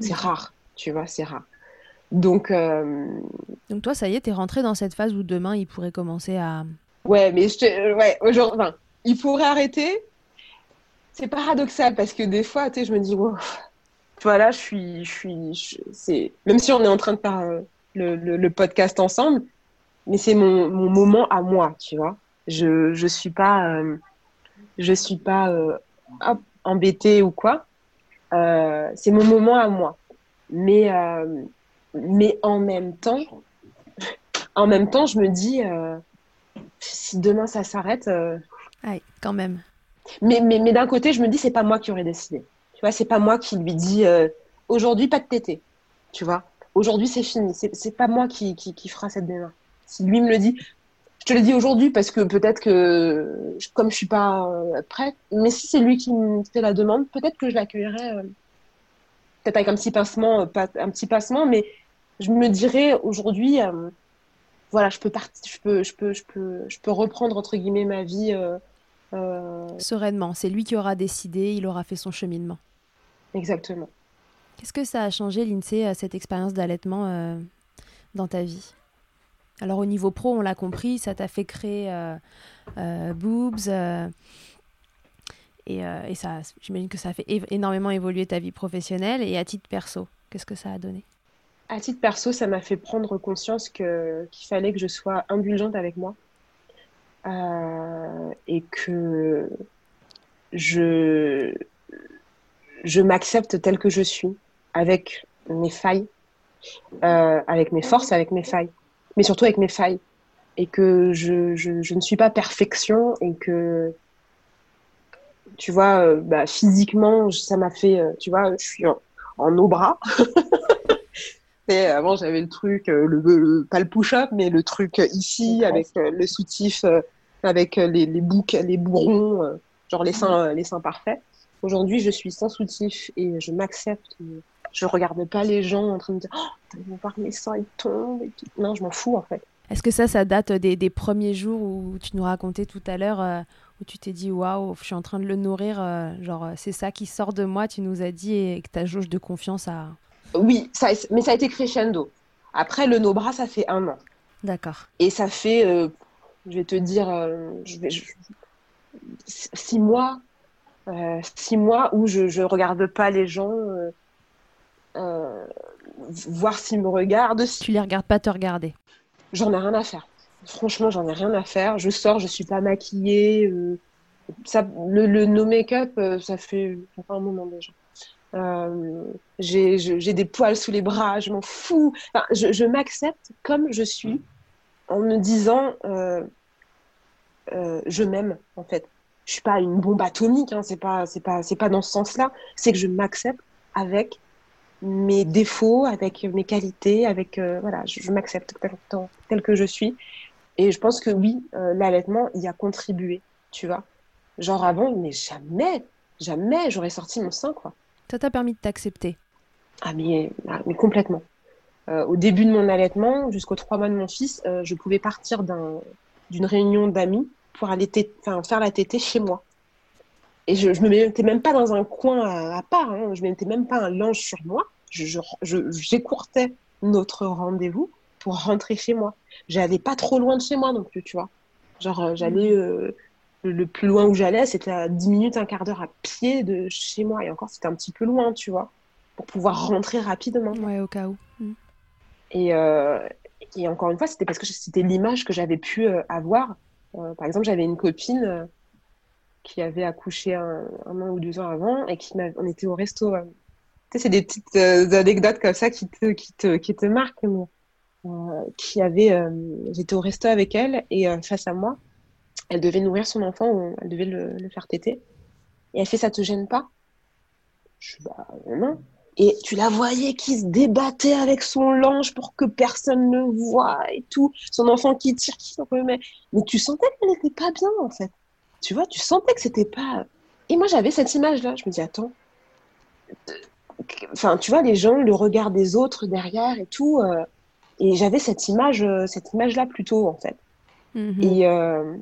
C'est rare, tu vois, c'est rare. Donc, euh, Donc toi, ça y est, t'es rentré dans cette phase où demain, il pourrait commencer à... ouais, mais je te, ouais, aujourd'hui, enfin, il pourrait arrêter. C'est paradoxal parce que des fois, tu sais, je me dis, wow, je suis, je suis, c'est, même si on est en train de faire euh, le, podcast ensemble, mais c'est mon, moment à moi, tu vois. Je, je suis pas, euh, je suis pas euh, hop, embêtée ou quoi. Euh, c'est mon moment à moi. Mais, euh, mais en même temps, en même temps, je me dis, euh, si demain ça s'arrête, euh, Aïe, quand même. Mais, mais, mais d'un côté, je me dis, c'est pas moi qui aurais décidé. Tu vois, c'est pas moi qui lui dis, euh, aujourd'hui, pas de tété. Tu vois, aujourd'hui, c'est fini. C'est pas moi qui, qui, qui fera cette démarche. Si lui me le dit, je te le dis aujourd'hui parce que peut-être que, comme je suis pas euh, prête, mais si c'est lui qui me fait la demande, peut-être que je l'accueillerai, euh, peut-être avec un petit pincement, pas, un petit passement, mais je me dirais aujourd'hui, voilà, je peux partir, je peux, je peux, je peux, je peux reprendre entre guillemets ma vie. Sereinement, c'est lui qui aura décidé, il aura fait son cheminement. exactement. Qu'est-ce que ça a changé, l'INSEE, à cette expérience d'allaitement euh, dans ta vie? Alors au niveau pro, on l'a compris, ça t'a fait créer euh, euh, Boobs, euh, et, euh, et ça, j'imagine que ça a fait énormément évoluer ta vie professionnelle, et à titre perso, qu'est-ce que ça a donné? À titre perso, ça m'a fait prendre conscience que qu'il fallait que je sois indulgente avec moi euh, et que je je m'accepte telle que je suis, avec mes failles, euh, avec mes forces, avec mes failles, mais surtout avec mes failles, et que je, je, je ne suis pas perfection et que tu vois, bah, physiquement, ça m'a fait, tu vois, je suis en, en bras. Et avant, j'avais le truc, le, pas le push-up, mais le truc ici, avec le soutif, avec les, les boucs, les bourrons, genre les seins, les seins parfaits. Aujourd'hui, je suis sans soutif et je m'accepte. Je regarde pas les gens en train de dire Oh, ils vont voir mes seins, ils tombent. Non, je m'en fous en fait. Est-ce que ça, ça date des, des, premiers jours où tu nous racontais tout à l'heure, euh, où tu t'es dit Waouh, je suis en train de le nourrir, euh, genre c'est ça qui sort de moi, tu nous as dit, et que ta jauge de confiance a. Oui, ça, mais ça a été crescendo. Après, le no-bras, ça fait un an. D'accord. Et ça fait, euh, je vais te dire, je vais, six mois euh, six mois où je ne regarde pas les gens, euh, euh, voir s'ils me regardent. Tu les regardes pas te regarder J'en ai rien à faire. Franchement, j'en ai rien à faire. Je sors, je suis pas maquillée. ça, le, no make-up, ça fait, un moment déjà. j'ai des poils sous les bras, je m'en fous. je, je m'accepte comme je suis en me disant je m'aime en fait je suis pas une bombe atomique, hein, c'est pas, c'est pas, c'est pas dans ce sens-là. C'est que je m'accepte avec mes défauts, avec mes qualités, avec euh, voilà, je, m'accepte tel, que je suis. Et je pense que oui, euh, l'allaitement y a contribué, tu vois. Genre avant, mais jamais, jamais j'aurais sorti mon sein, quoi. Ça t'a permis de t'accepter ah mais, ah, mais complètement. Euh, au début de mon allaitement, jusqu'aux trois mois de mon fils, je pouvais partir d'une réunion d'amis pour aller faire la tétée chez moi. Et je, ne me mettais même pas dans un coin à, part, hein. je ne mettais même pas un linge sur moi. J'écourtais je, notre rendez-vous pour rentrer chez moi. J'allais pas trop loin de chez moi non plus, tu vois. Genre, euh, j'allais. Mmh. Euh, le plus loin où j'allais, c'était à 10 minutes, un quart d'heure à pied de chez moi. Et encore, c'était un petit peu loin, tu vois, pour pouvoir rentrer rapidement. Ouais, au cas où. Mmh. Et, euh, et, encore une fois, c'était parce que c'était l'image que j'avais pu avoir euh, par exemple, j'avais une copine euh, qui avait accouché un, an ou deux ans avant et qui on était au resto. Euh, tu sais, c'est des petites anecdotes comme ça qui te, qui te, qui te marquent. qui avait, j'étais au resto avec elle et face à moi, elle devait nourrir son enfant ou elle devait le, faire téter. Et elle fait, ça te gêne pas? Je suis bah non. Et tu la voyais qui se débattait avec son linge pour que personne ne voit et tout. Son enfant qui tire, qui s'en remet. Mais tu sentais qu'elle n'était pas bien, en fait. Tu vois, tu sentais que c'était pas. Et moi, j'avais cette image-là. Je me dis, attends. Enfin, tu vois, les gens, le regard des autres derrière et tout. Euh, et j'avais cette image, euh, cette image-là plutôt, en fait. Mm-hmm. Et, euh,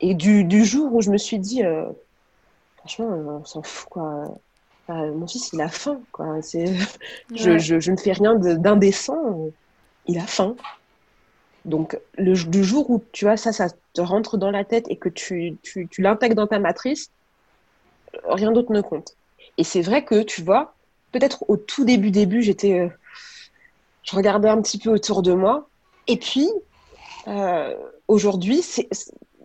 et du, du, jour où je me suis dit, franchement, on s'en fout, quoi mon fils, il a faim. Quoi. C'est... Je, je, ne fais rien d'indécent. Il a faim. Donc, le, du jour où tu vois ça, ça te rentre dans la tête et que tu, tu, tu l'intègres dans ta matrice, rien d'autre ne compte. Et c'est vrai que, tu vois, peut-être au tout début, début, j'étais. Euh, je regardais un petit peu autour de moi. Et puis, euh, aujourd'hui, c'est,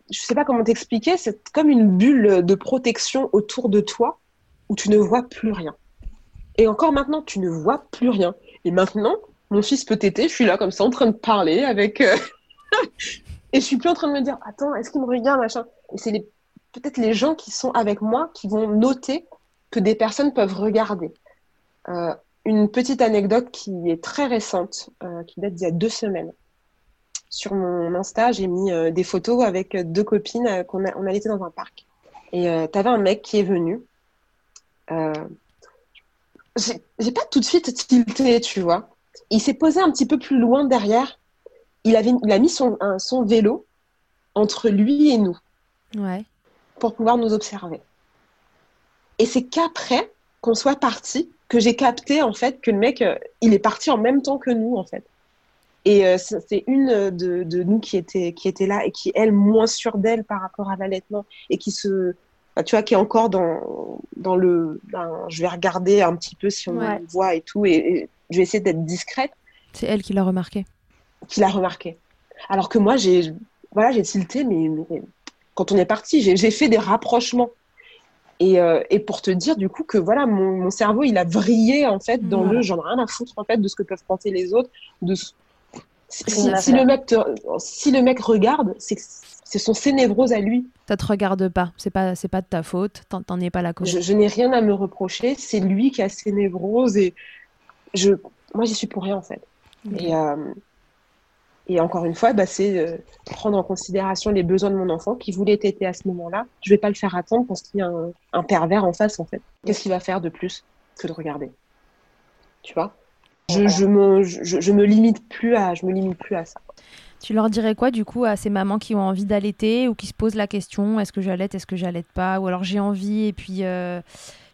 je sais pas comment t'expliquer, c'est comme une bulle de protection autour de toi où tu ne vois plus rien. Et encore maintenant, tu ne vois plus rien. Et maintenant, mon fils peut t'aider, je suis là comme ça en train de parler avec. Euh, et je suis plus en train de me dire, attends, est-ce qu'il me regarde, machin. Et c'est peut-être les gens qui sont avec moi qui vont noter que des personnes peuvent regarder. Euh, une petite anecdote qui est très récente, euh, qui date d'il y a deux semaines. Sur mon Insta, j'ai mis des photos avec deux copines qu'on a, on allait dans un parc. Et tu avais un mec qui est venu j'ai pas tout de suite tilté, tu vois. Il s'est posé un petit peu plus loin derrière. Il, avait, il a mis son, son vélo entre lui et nous. Ouais. Pour pouvoir nous observer. Et c'est qu'après qu'on soit parti que j'ai capté en fait que le mec, euh, il est parti en même temps que nous en fait. Et euh, c'est une de, de, nous qui était, qui était là et qui, elle, moins sûre d'elle par rapport à l'allaitement et qui se, tu vois, qui est encore dans, dans le. Ben, je vais regarder un petit peu si on voit et tout, et, je vais essayer d'être discrète. C'est elle qui l'a remarqué. Qui l'a remarqué. Alors que moi, j'ai voilà, j'ai tilté, mais, quand on est parti, j'ai fait des rapprochements. Et, euh, et, pour te dire du coup que voilà, mon, mon cerveau, il a vrillé en fait dans le j'en ai rien à foutre en fait de ce que peuvent penser les autres. De, si, si le mec si le mec regarde, c'est ce sont ses névroses à lui. Ça te regarde pas, c'est pas, c'est pas de ta faute, t'en es pas la cause. Je, je n'ai rien à me reprocher, c'est lui qui a ses névroses et je, moi, j'y suis pour rien en fait. Et, euh, et encore une fois, bah, c'est euh, prendre en considération les besoins de mon enfant qui voulait téter à ce moment-là. Je vais pas le faire attendre parce qu'il y a un, un pervers en face en fait. Qu'est-ce qu'il va faire de plus que de regarder? Tu vois? Je, je, me, je, je me limite plus à, je me limite plus à ça. Tu leur dirais quoi du coup à ces mamans qui ont envie d'allaiter ou qui se posent la question est-ce que j'allaite, est-ce que j'allaite pas? Ou alors j'ai envie et puis euh,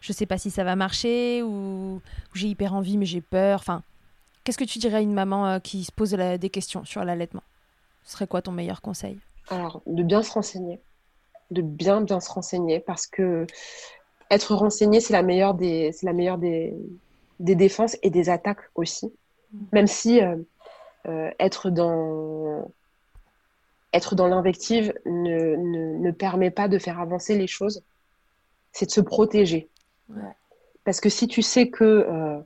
je sais pas si ça va marcher ou, ou j'ai hyper envie mais j'ai peur. Enfin, qu'est-ce que tu dirais à une maman euh, qui se pose la- des questions sur l'allaitement? Ce serait quoi ton meilleur conseil? Alors, de bien se renseigner, de bien bien se renseigner parce que être renseigné, c'est la meilleure des, c'est la meilleure des, des défenses et des attaques aussi. Même si euh, euh, être dans être dans l'invective ne, ne, ne permet pas de faire avancer les choses, c'est de se protéger. Ouais. Parce que si tu sais que, euh,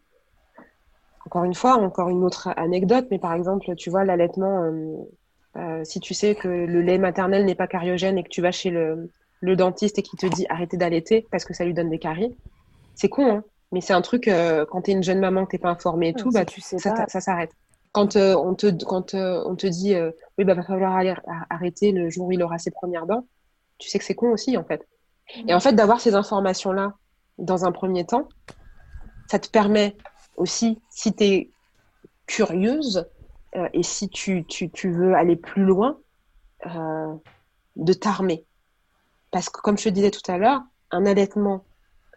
encore une fois, encore une autre anecdote, mais par exemple, tu vois, l'allaitement, euh, euh, si tu sais que le lait maternel n'est pas cariogène et que tu vas chez le, le dentiste et qu'il te dit arrêtez d'allaiter parce que ça lui donne des caries, c'est con, hein mais c'est un truc, euh, quand tu es une jeune maman, que tu pas informée et tout, bah, tu sais ça s'arrête. Quand, euh, on te, quand euh, on te dit euh, oui, bah, va falloir aller- arrêter le jour où il aura ses premières dents, tu sais que c'est con aussi, en fait. Et en fait, d'avoir ces informations-là dans un premier temps, ça te permet aussi, si tu es curieuse et si tu, tu, tu veux aller plus loin, de t'armer. Parce que, comme je te disais tout à l'heure, un allaitement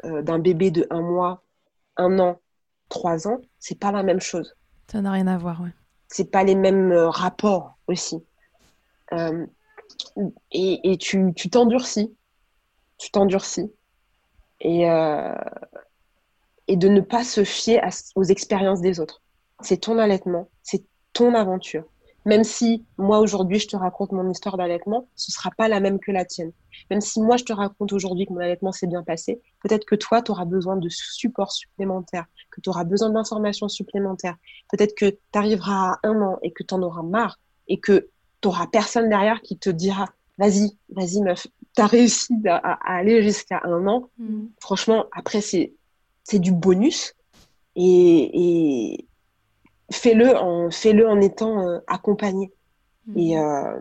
d'un bébé de un mois, un an, trois ans, c'est pas la même chose. Ça n'a rien à voir, ouais. C'est pas les mêmes euh, rapports aussi. Euh, et, tu t'endurcis. Tu t'endurcis. Et, euh, et de ne pas se fier aux expériences des autres. C'est ton allaitement, c'est ton aventure. Même si moi aujourd'hui je te raconte mon histoire d'allaitement, ce sera pas la même que la tienne. Même si moi je te raconte aujourd'hui que mon allaitement s'est bien passé, peut-être que toi tu auras besoin de support supplémentaire, que tu auras besoin d'informations supplémentaires. Peut-être que tu arriveras à un an et que tu en auras marre et que tu auras personne derrière qui te dira vas-y, vas-y meuf, tu as réussi à, à aller jusqu'à un an. Franchement, après c'est c'est du bonus et, et fais-le en fais-le en étant euh, accompagné et euh,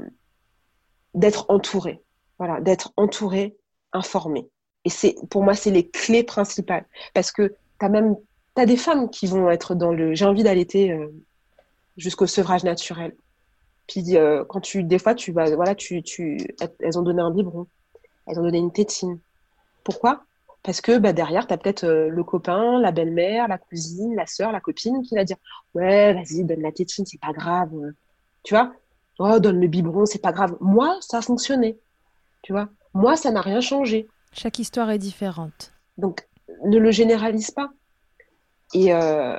d'être entouré. Voilà, d'être entouré, informé. Et c'est pour moi c'est les clés principales parce que tu as même t'as des femmes qui vont être dans le j'ai envie d'allaiter euh, jusqu'au sevrage naturel. Puis euh, quand tu des fois tu vas voilà, tu tu elles ont donné un biberon, elles ont donné une tétine. Pourquoi? Parce que bah, derrière, tu as peut-être euh, le copain, la belle-mère, la cousine, la sœur, la copine qui va dire Ouais, vas-y, donne la tétine, c'est pas grave. euh. Tu vois? Oh, donne le biberon, c'est pas grave. Moi, ça a fonctionné. Tu vois? Moi, ça n'a rien changé. Chaque histoire est différente. Donc, ne le généralise pas. Et, euh,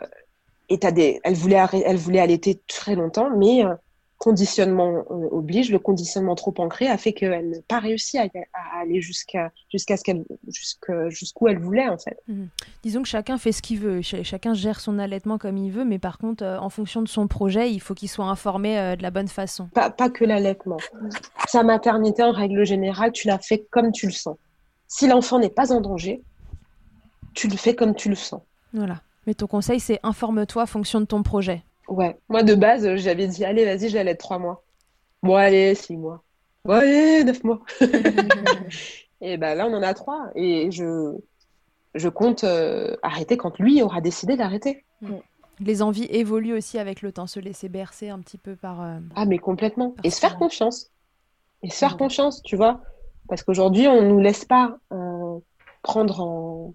et t'as des, elle voulait, elle voulait allaiter très longtemps, mais euh, conditionnement euh, oblige, le conditionnement trop ancré a fait qu'elle n'a pas réussi à, à aller jusqu'à jusqu'à ce qu'elle jusqu'où elle voulait en fait. Disons que chacun fait ce qu'il veut, Ch- chacun gère son allaitement comme il veut, mais par contre, euh, en fonction de son projet, il faut qu'il soit informé euh, de la bonne façon. Pas, pas que l'allaitement. Sa maternité, en règle générale, tu la fais comme tu le sens. Si l'enfant n'est pas en danger, tu le fais comme tu le sens. Voilà. Mais ton conseil, c'est informe-toi en fonction de ton projet. Ouais. Moi, de base, euh, j'avais dit, allez, vas-y, j'allais être trois mois. Bon, allez, six mois. Bon, allez, neuf mois. et ben là, on en a trois. Et je, je compte euh, arrêter quand lui aura décidé d'arrêter. Les envies évoluent aussi avec le temps, se laisser bercer un petit peu par. euh, Ah, mais complètement. Et se faire confiance. Et se faire confiance, tu vois. Parce qu'aujourd'hui, on nous laisse pas euh, prendre en.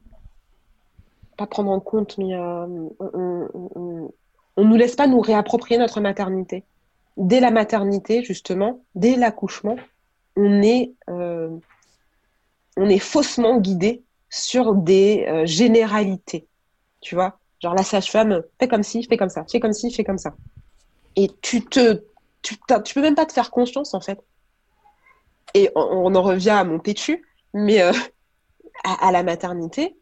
Pas prendre en compte, mais on, on, on- on nous laisse pas nous réapproprier notre maternité. Dès la maternité, justement, dès l'accouchement, on est, euh, on est faussement guidé sur des euh, généralités. Tu vois? Genre la sage-femme, fais comme ci, fais comme ça, fais comme ci, fais comme ça. Et tu te, tu, tu peux même pas te faire confiance en fait. Et on, en revient à mon pétu, mais euh, à, la maternité,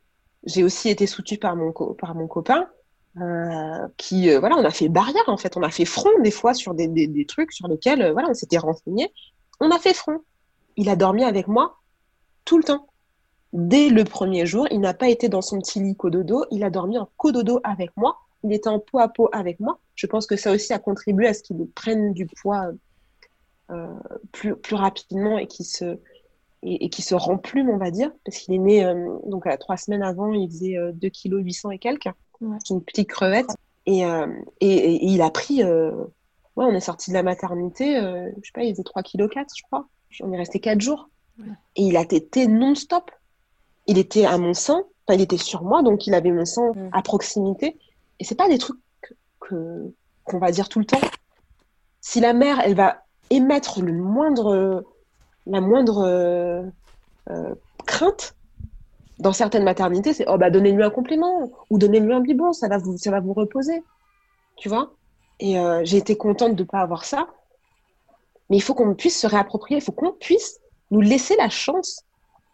j'ai aussi été soutenue par mon, par mon copain, euh, qui, euh, voilà, on a fait barrière en fait, on a fait front des fois sur des, des, trucs sur lesquels, euh, voilà, on s'était renseigné. On a fait front. Il a dormi avec moi tout le temps. Dès le premier jour, il n'a pas été dans son petit lit cododo, il a dormi en cododo avec moi. Il était en peau à peau avec moi. Je pense que ça aussi a contribué à ce qu'il prenne du poids plus, plus rapidement et qu'il se, et, qui se remplume, on va dire, parce qu'il est né donc à trois semaines avant, il faisait 2 kg 800 et quelques, ouais. une petite crevette, et, euh, et, et, il a pris, euh, ouais, on est sorti de la maternité, je sais pas, il faisait 3 kg 4, je crois, on est resté 4 jours, ouais. et il a tété non-stop, il était à mon sein, enfin, il était sur moi, donc il avait mon sang mmh. à proximité, et c'est pas des trucs que qu'on va dire tout le temps. Si la mère, elle va émettre le moindre la moindre euh, euh, crainte dans certaines maternités, c'est oh bah donnez-lui un complément ou donnez-lui un biberon, ça va vous ça va vous reposer, tu vois? Et euh, j'ai été contente de pas avoir ça, mais il faut qu'on puisse se réapproprier, il faut qu'on puisse nous laisser la chance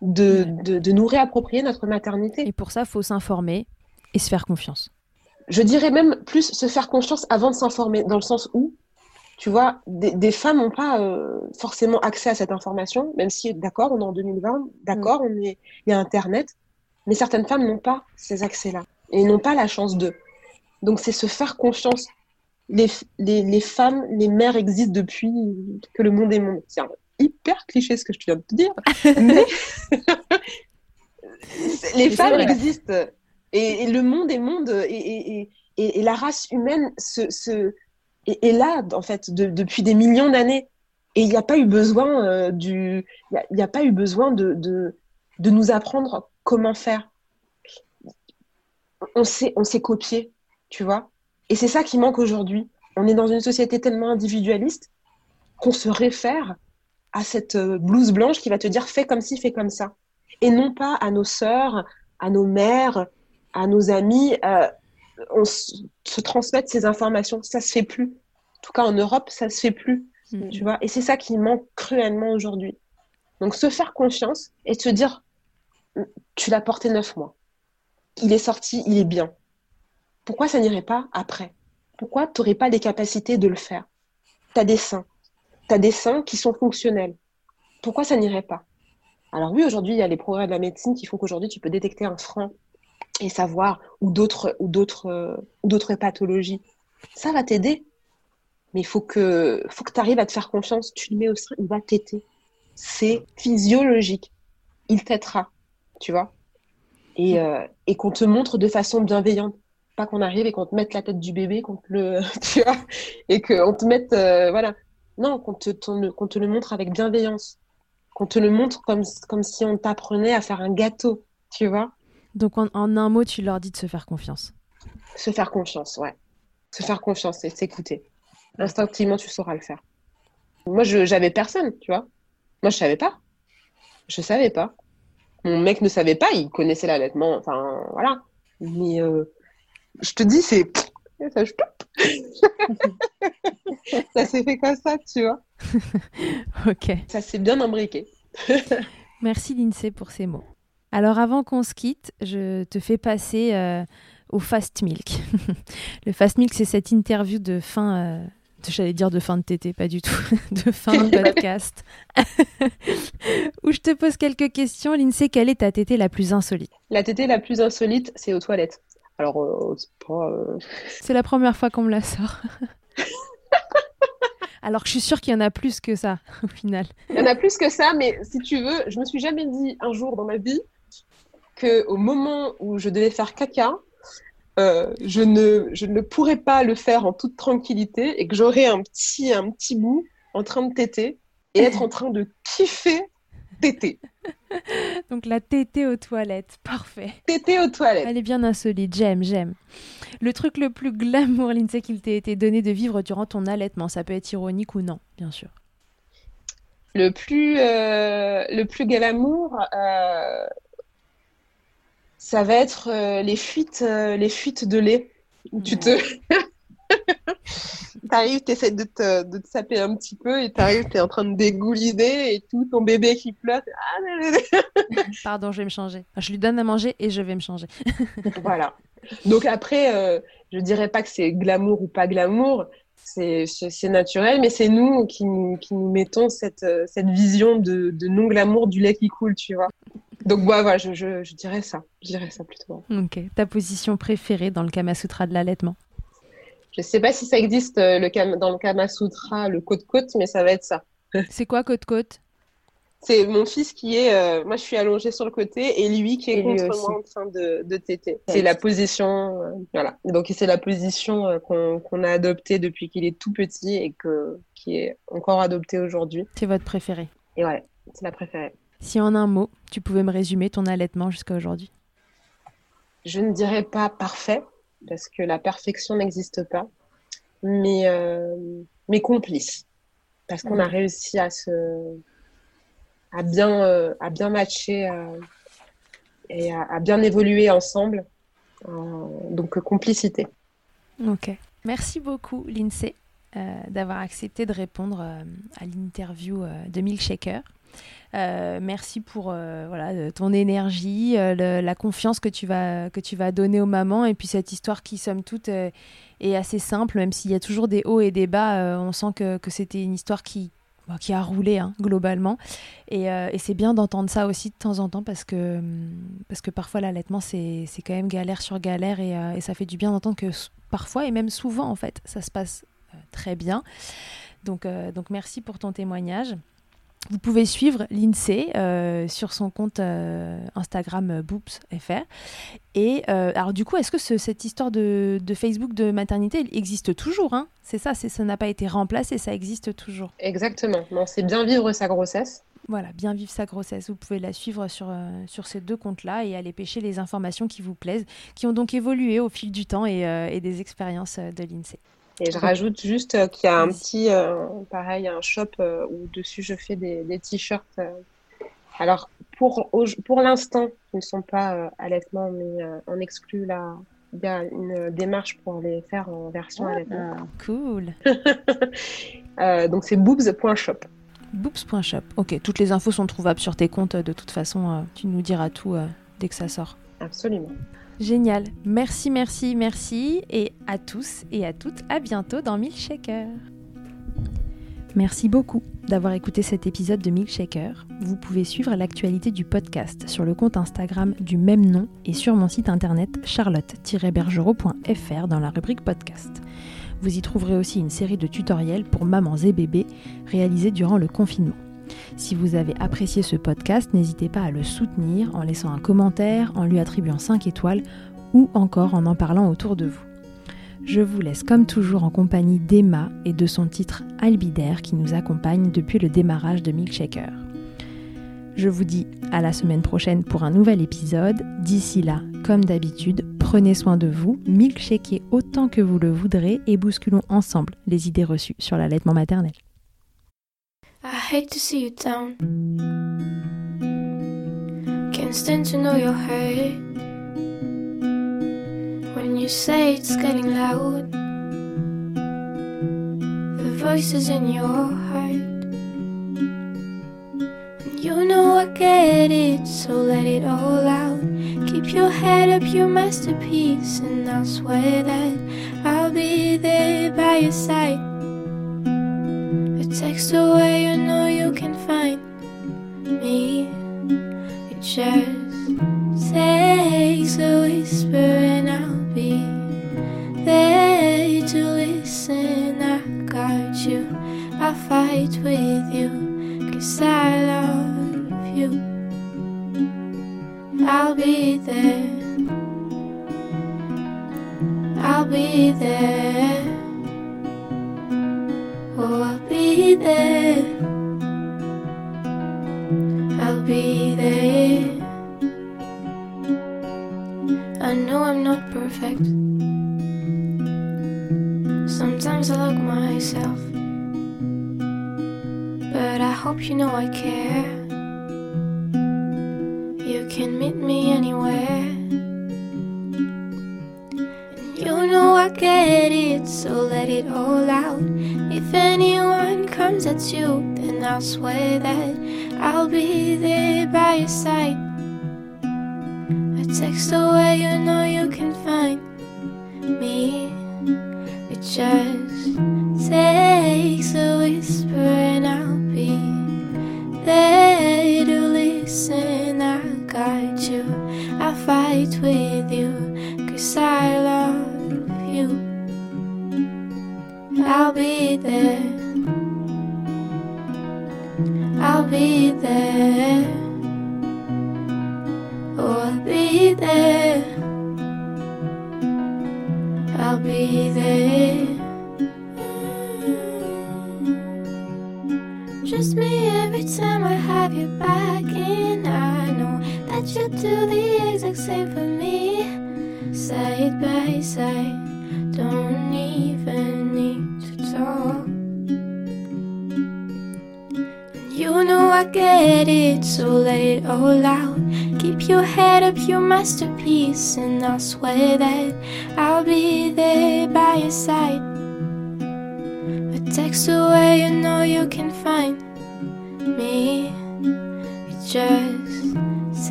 de, de, de, nous réapproprier notre maternité. Et pour ça, il faut s'informer et se faire confiance. Je dirais même plus se faire confiance avant de s'informer, dans le sens où tu vois, des, des femmes n'ont pas euh, forcément accès à cette information, même si, d'accord, on est en 2020, d'accord, mm. il y a Internet, mais certaines femmes n'ont pas ces accès-là et n'ont pas la chance d'eux. Donc, c'est se faire confiance. Les, les, les, femmes, les mères existent depuis que le monde est monde. C'est hyper cliché ce que je viens de te dire, mais les femmes existent et, et, le monde est monde et, et, et la race humaine se, se est, là, en fait, de, depuis des millions d'années. Et il n'y a pas eu besoin euh, du, n'y a, a, pas eu besoin de, de, nous apprendre comment faire. On s'est, on copié, tu vois. Et c'est ça qui manque aujourd'hui. On est dans une société tellement individualiste qu'on se réfère à cette euh, blouse blanche qui va te dire fais comme ci, fais comme ça. Et non pas à nos sœurs, à nos mères, à nos amis. Euh, on se transmettre ces informations. Ça se fait plus. En tout cas, en Europe, ça se fait plus. Mm. Tu vois Et c'est ça qui manque cruellement aujourd'hui. Donc, se faire confiance et se dire, tu l'as porté neuf mois. Il est sorti, il est bien. Pourquoi ça n'irait pas après? Pourquoi tu n'aurais pas les capacités de le faire? Tu as des seins. Tu as des seins qui sont fonctionnels. Pourquoi ça n'irait pas? Alors oui, aujourd'hui, il y a les progrès de la médecine qui font qu'aujourd'hui, tu peux détecter un frein et savoir ou d'autres ou d'autres ou d'autres pathologies, ça va t'aider. Mais il faut que faut que tu arrives à te faire confiance. Tu le mets au sein, il va t'aider. C'est physiologique. Il t'aidera, tu vois. Et, euh, et qu'on te montre de façon bienveillante. Pas qu'on arrive et qu'on te mette la tête du bébé, qu'on te le, tu vois, et qu'on te mette, euh, voilà. Non, qu'on te, te le montre avec bienveillance. Qu'on te le montre comme, comme si on t'apprenait à faire un gâteau, tu vois. Donc en, en, un mot, tu leur dis de se faire confiance. Se faire confiance, ouais. Se faire confiance et s'écouter. Instinctivement, tu sauras le faire. Moi, je j'avais personne, tu vois. Moi, je savais pas. Je savais pas. Mon mec ne savait pas, il connaissait l'allaitement, enfin voilà. Mais euh, je te dis, c'est ça, je... ça s'est fait comme ça, tu vois. ok. Ça s'est bien imbriqué. Merci Lindsay pour ces mots. Alors avant qu'on se quitte, je te fais passer euh, au Fast Milk. le Fast Milk, c'est cette interview de fin, euh, j'allais dire de fin de TT, pas du tout, de fin de podcast, où je te pose quelques questions. Lindsay, quelle est ta TT la plus insolite? La TT la plus insolite, c'est aux toilettes. Alors, euh, c'est pas... C'est la première fois qu'on me la sort. Alors que je suis sûre qu'il y en a plus que ça, au final. Il y en a plus que ça, mais si tu veux, je me suis jamais dit un jour dans ma vie au moment où je devais faire caca, euh, je, ne, je ne pourrais pas le faire en toute tranquillité et que j'aurais un petit, un petit bout en train de téter et être en train de kiffer téter. Donc la tétée aux toilettes, parfait. Tétée aux toilettes. Elle est bien insolite, j'aime, j'aime. Le truc le plus glamour, Lindsay, qu'il t'ait été donné de vivre durant ton allaitement, ça peut être ironique ou non, bien sûr. Le plus, euh, le plus glamour, euh, ça va être euh, les fuites, euh, les fuites de lait. Où tu te, t'arrives, t'essaies de te, de te saper un petit peu et t'arrives, t'es en train de dégouliner et tout, ton bébé qui pleure. Pardon, je vais me changer. Je lui donne à manger et je vais me changer. voilà. Donc après, euh, je dirais pas que c'est glamour ou pas glamour. c'est c'est naturel, mais c'est nous qui nous, qui nous mettons cette, cette vision de, de non-glamour du lait qui coule, tu vois. Donc bah, voilà, je, je, je, dirais ça. Je dirais ça plutôt. Ok. Ta position préférée dans le Kama Sutra de l'allaitement? Je sais pas si ça existe le, dans le Kama Sutra, le côte-côte, mais ça va être ça. C'est quoi côte-côte? C'est mon fils qui est, euh, moi je suis allongée sur le côté et lui qui est contre moi en train de, de téter. C'est la position, euh, voilà. Donc c'est la position euh, qu'on a adoptée depuis qu'il est tout petit et que, qui est encore adoptée aujourd'hui. C'est votre préférée Et ouais, c'est la préférée. Si en un mot, tu pouvais me résumer ton allaitement jusqu'à aujourd'hui Je ne dirais pas parfait, parce que la perfection n'existe pas, mais, mais complice. Parce qu'on a réussi à se à bien, euh, à bien matcher euh, et à, bien évoluer ensemble. Euh, donc, complicité. Ok. Merci beaucoup, Lindsay, d'avoir accepté de répondre à l'interview de Milkshaker. Euh, merci pour voilà ton énergie, la confiance que tu vas que tu vas donner aux mamans et puis cette histoire qui somme toute est assez simple, même s'il y a toujours des hauts et des bas. on sent que, que c'était une histoire qui, qui a roulé hein, globalement. Euh, et, c'est bien d'entendre ça aussi de temps en temps parce que, hum, parce que parfois l'allaitement, c'est quand même galère sur galère et, euh, ça fait du bien d'entendre que parfois et même souvent, en fait, ça se passe euh, très bien. Donc, donc merci pour ton témoignage. Vous pouvez suivre l'INSEE euh, sur son compte euh, Instagram euh, boopsfr. Et alors du coup, est-ce que cette histoire de, Facebook de maternité existe toujours hein? C'est ça, ça n'a pas été remplacé, ça existe toujours. Exactement. c'est bien vivre sa grossesse. Voilà, bien vivre sa grossesse. Vous pouvez la suivre sur, sur ces deux comptes-là et aller pêcher les informations qui vous plaisent, qui ont donc évolué au fil du temps et, et des expériences de l'INSEE. Et je rajoute juste euh, qu'il y a un petit, euh, pareil, un shop euh, où dessus je fais des, des t-shirts. alors, pour, pour l'instant, ils ne sont pas allaitement, mais on exclut la, il y a une démarche pour les faire en version ah, allaitement. Cool. donc c'est boobs.shop. Boobs.shop. Ok, toutes les infos sont trouvables sur tes comptes. De toute façon, tu nous diras tout dès que ça sort. Absolument. Génial. Merci, merci, merci. Et à tous et à toutes, à bientôt dans Milkshaker. Merci beaucoup d'avoir écouté cet épisode de Milkshaker. Vous pouvez suivre l'actualité du podcast sur le compte Instagram du même nom et sur mon site internet charlotte-bergerot.fr dans la rubrique podcast. Vous y trouverez aussi une série de tutoriels pour mamans et bébés réalisés durant le confinement. Si vous avez apprécié ce podcast, n'hésitez pas à le soutenir en laissant un commentaire, en lui attribuant 5 étoiles ou encore en en parlant autour de vous. Je vous laisse comme toujours en compagnie d'Emma et de son titre Albidaire qui nous accompagne depuis le démarrage de Milkshaker. Je vous dis à la semaine prochaine pour un nouvel épisode. D'ici là, comme d'habitude, prenez soin de vous, milkshakez autant que vous le voudrez et bousculons ensemble les idées reçues sur l'allaitement maternel. I hate to see you down. Can't stand to know your hurt. When you say it's getting loud, the voices in your heart. You know I get it, so let it all out. Keep your head up, your masterpiece, and I'll swear that I'll be there by your side text away, you know you can find me. It just takes a whisper, and I'll be there to listen. I got you, I'll fight with you, cause I love you. I'll be there, I'll be there. Be there. I'll be there. I know I'm not perfect. Sometimes I look myself. But I hope you know I care. You can meet me anywhere. You know I get it, so let it all out. If anyone comes at you, then I'll swear that I'll be there by your side. A text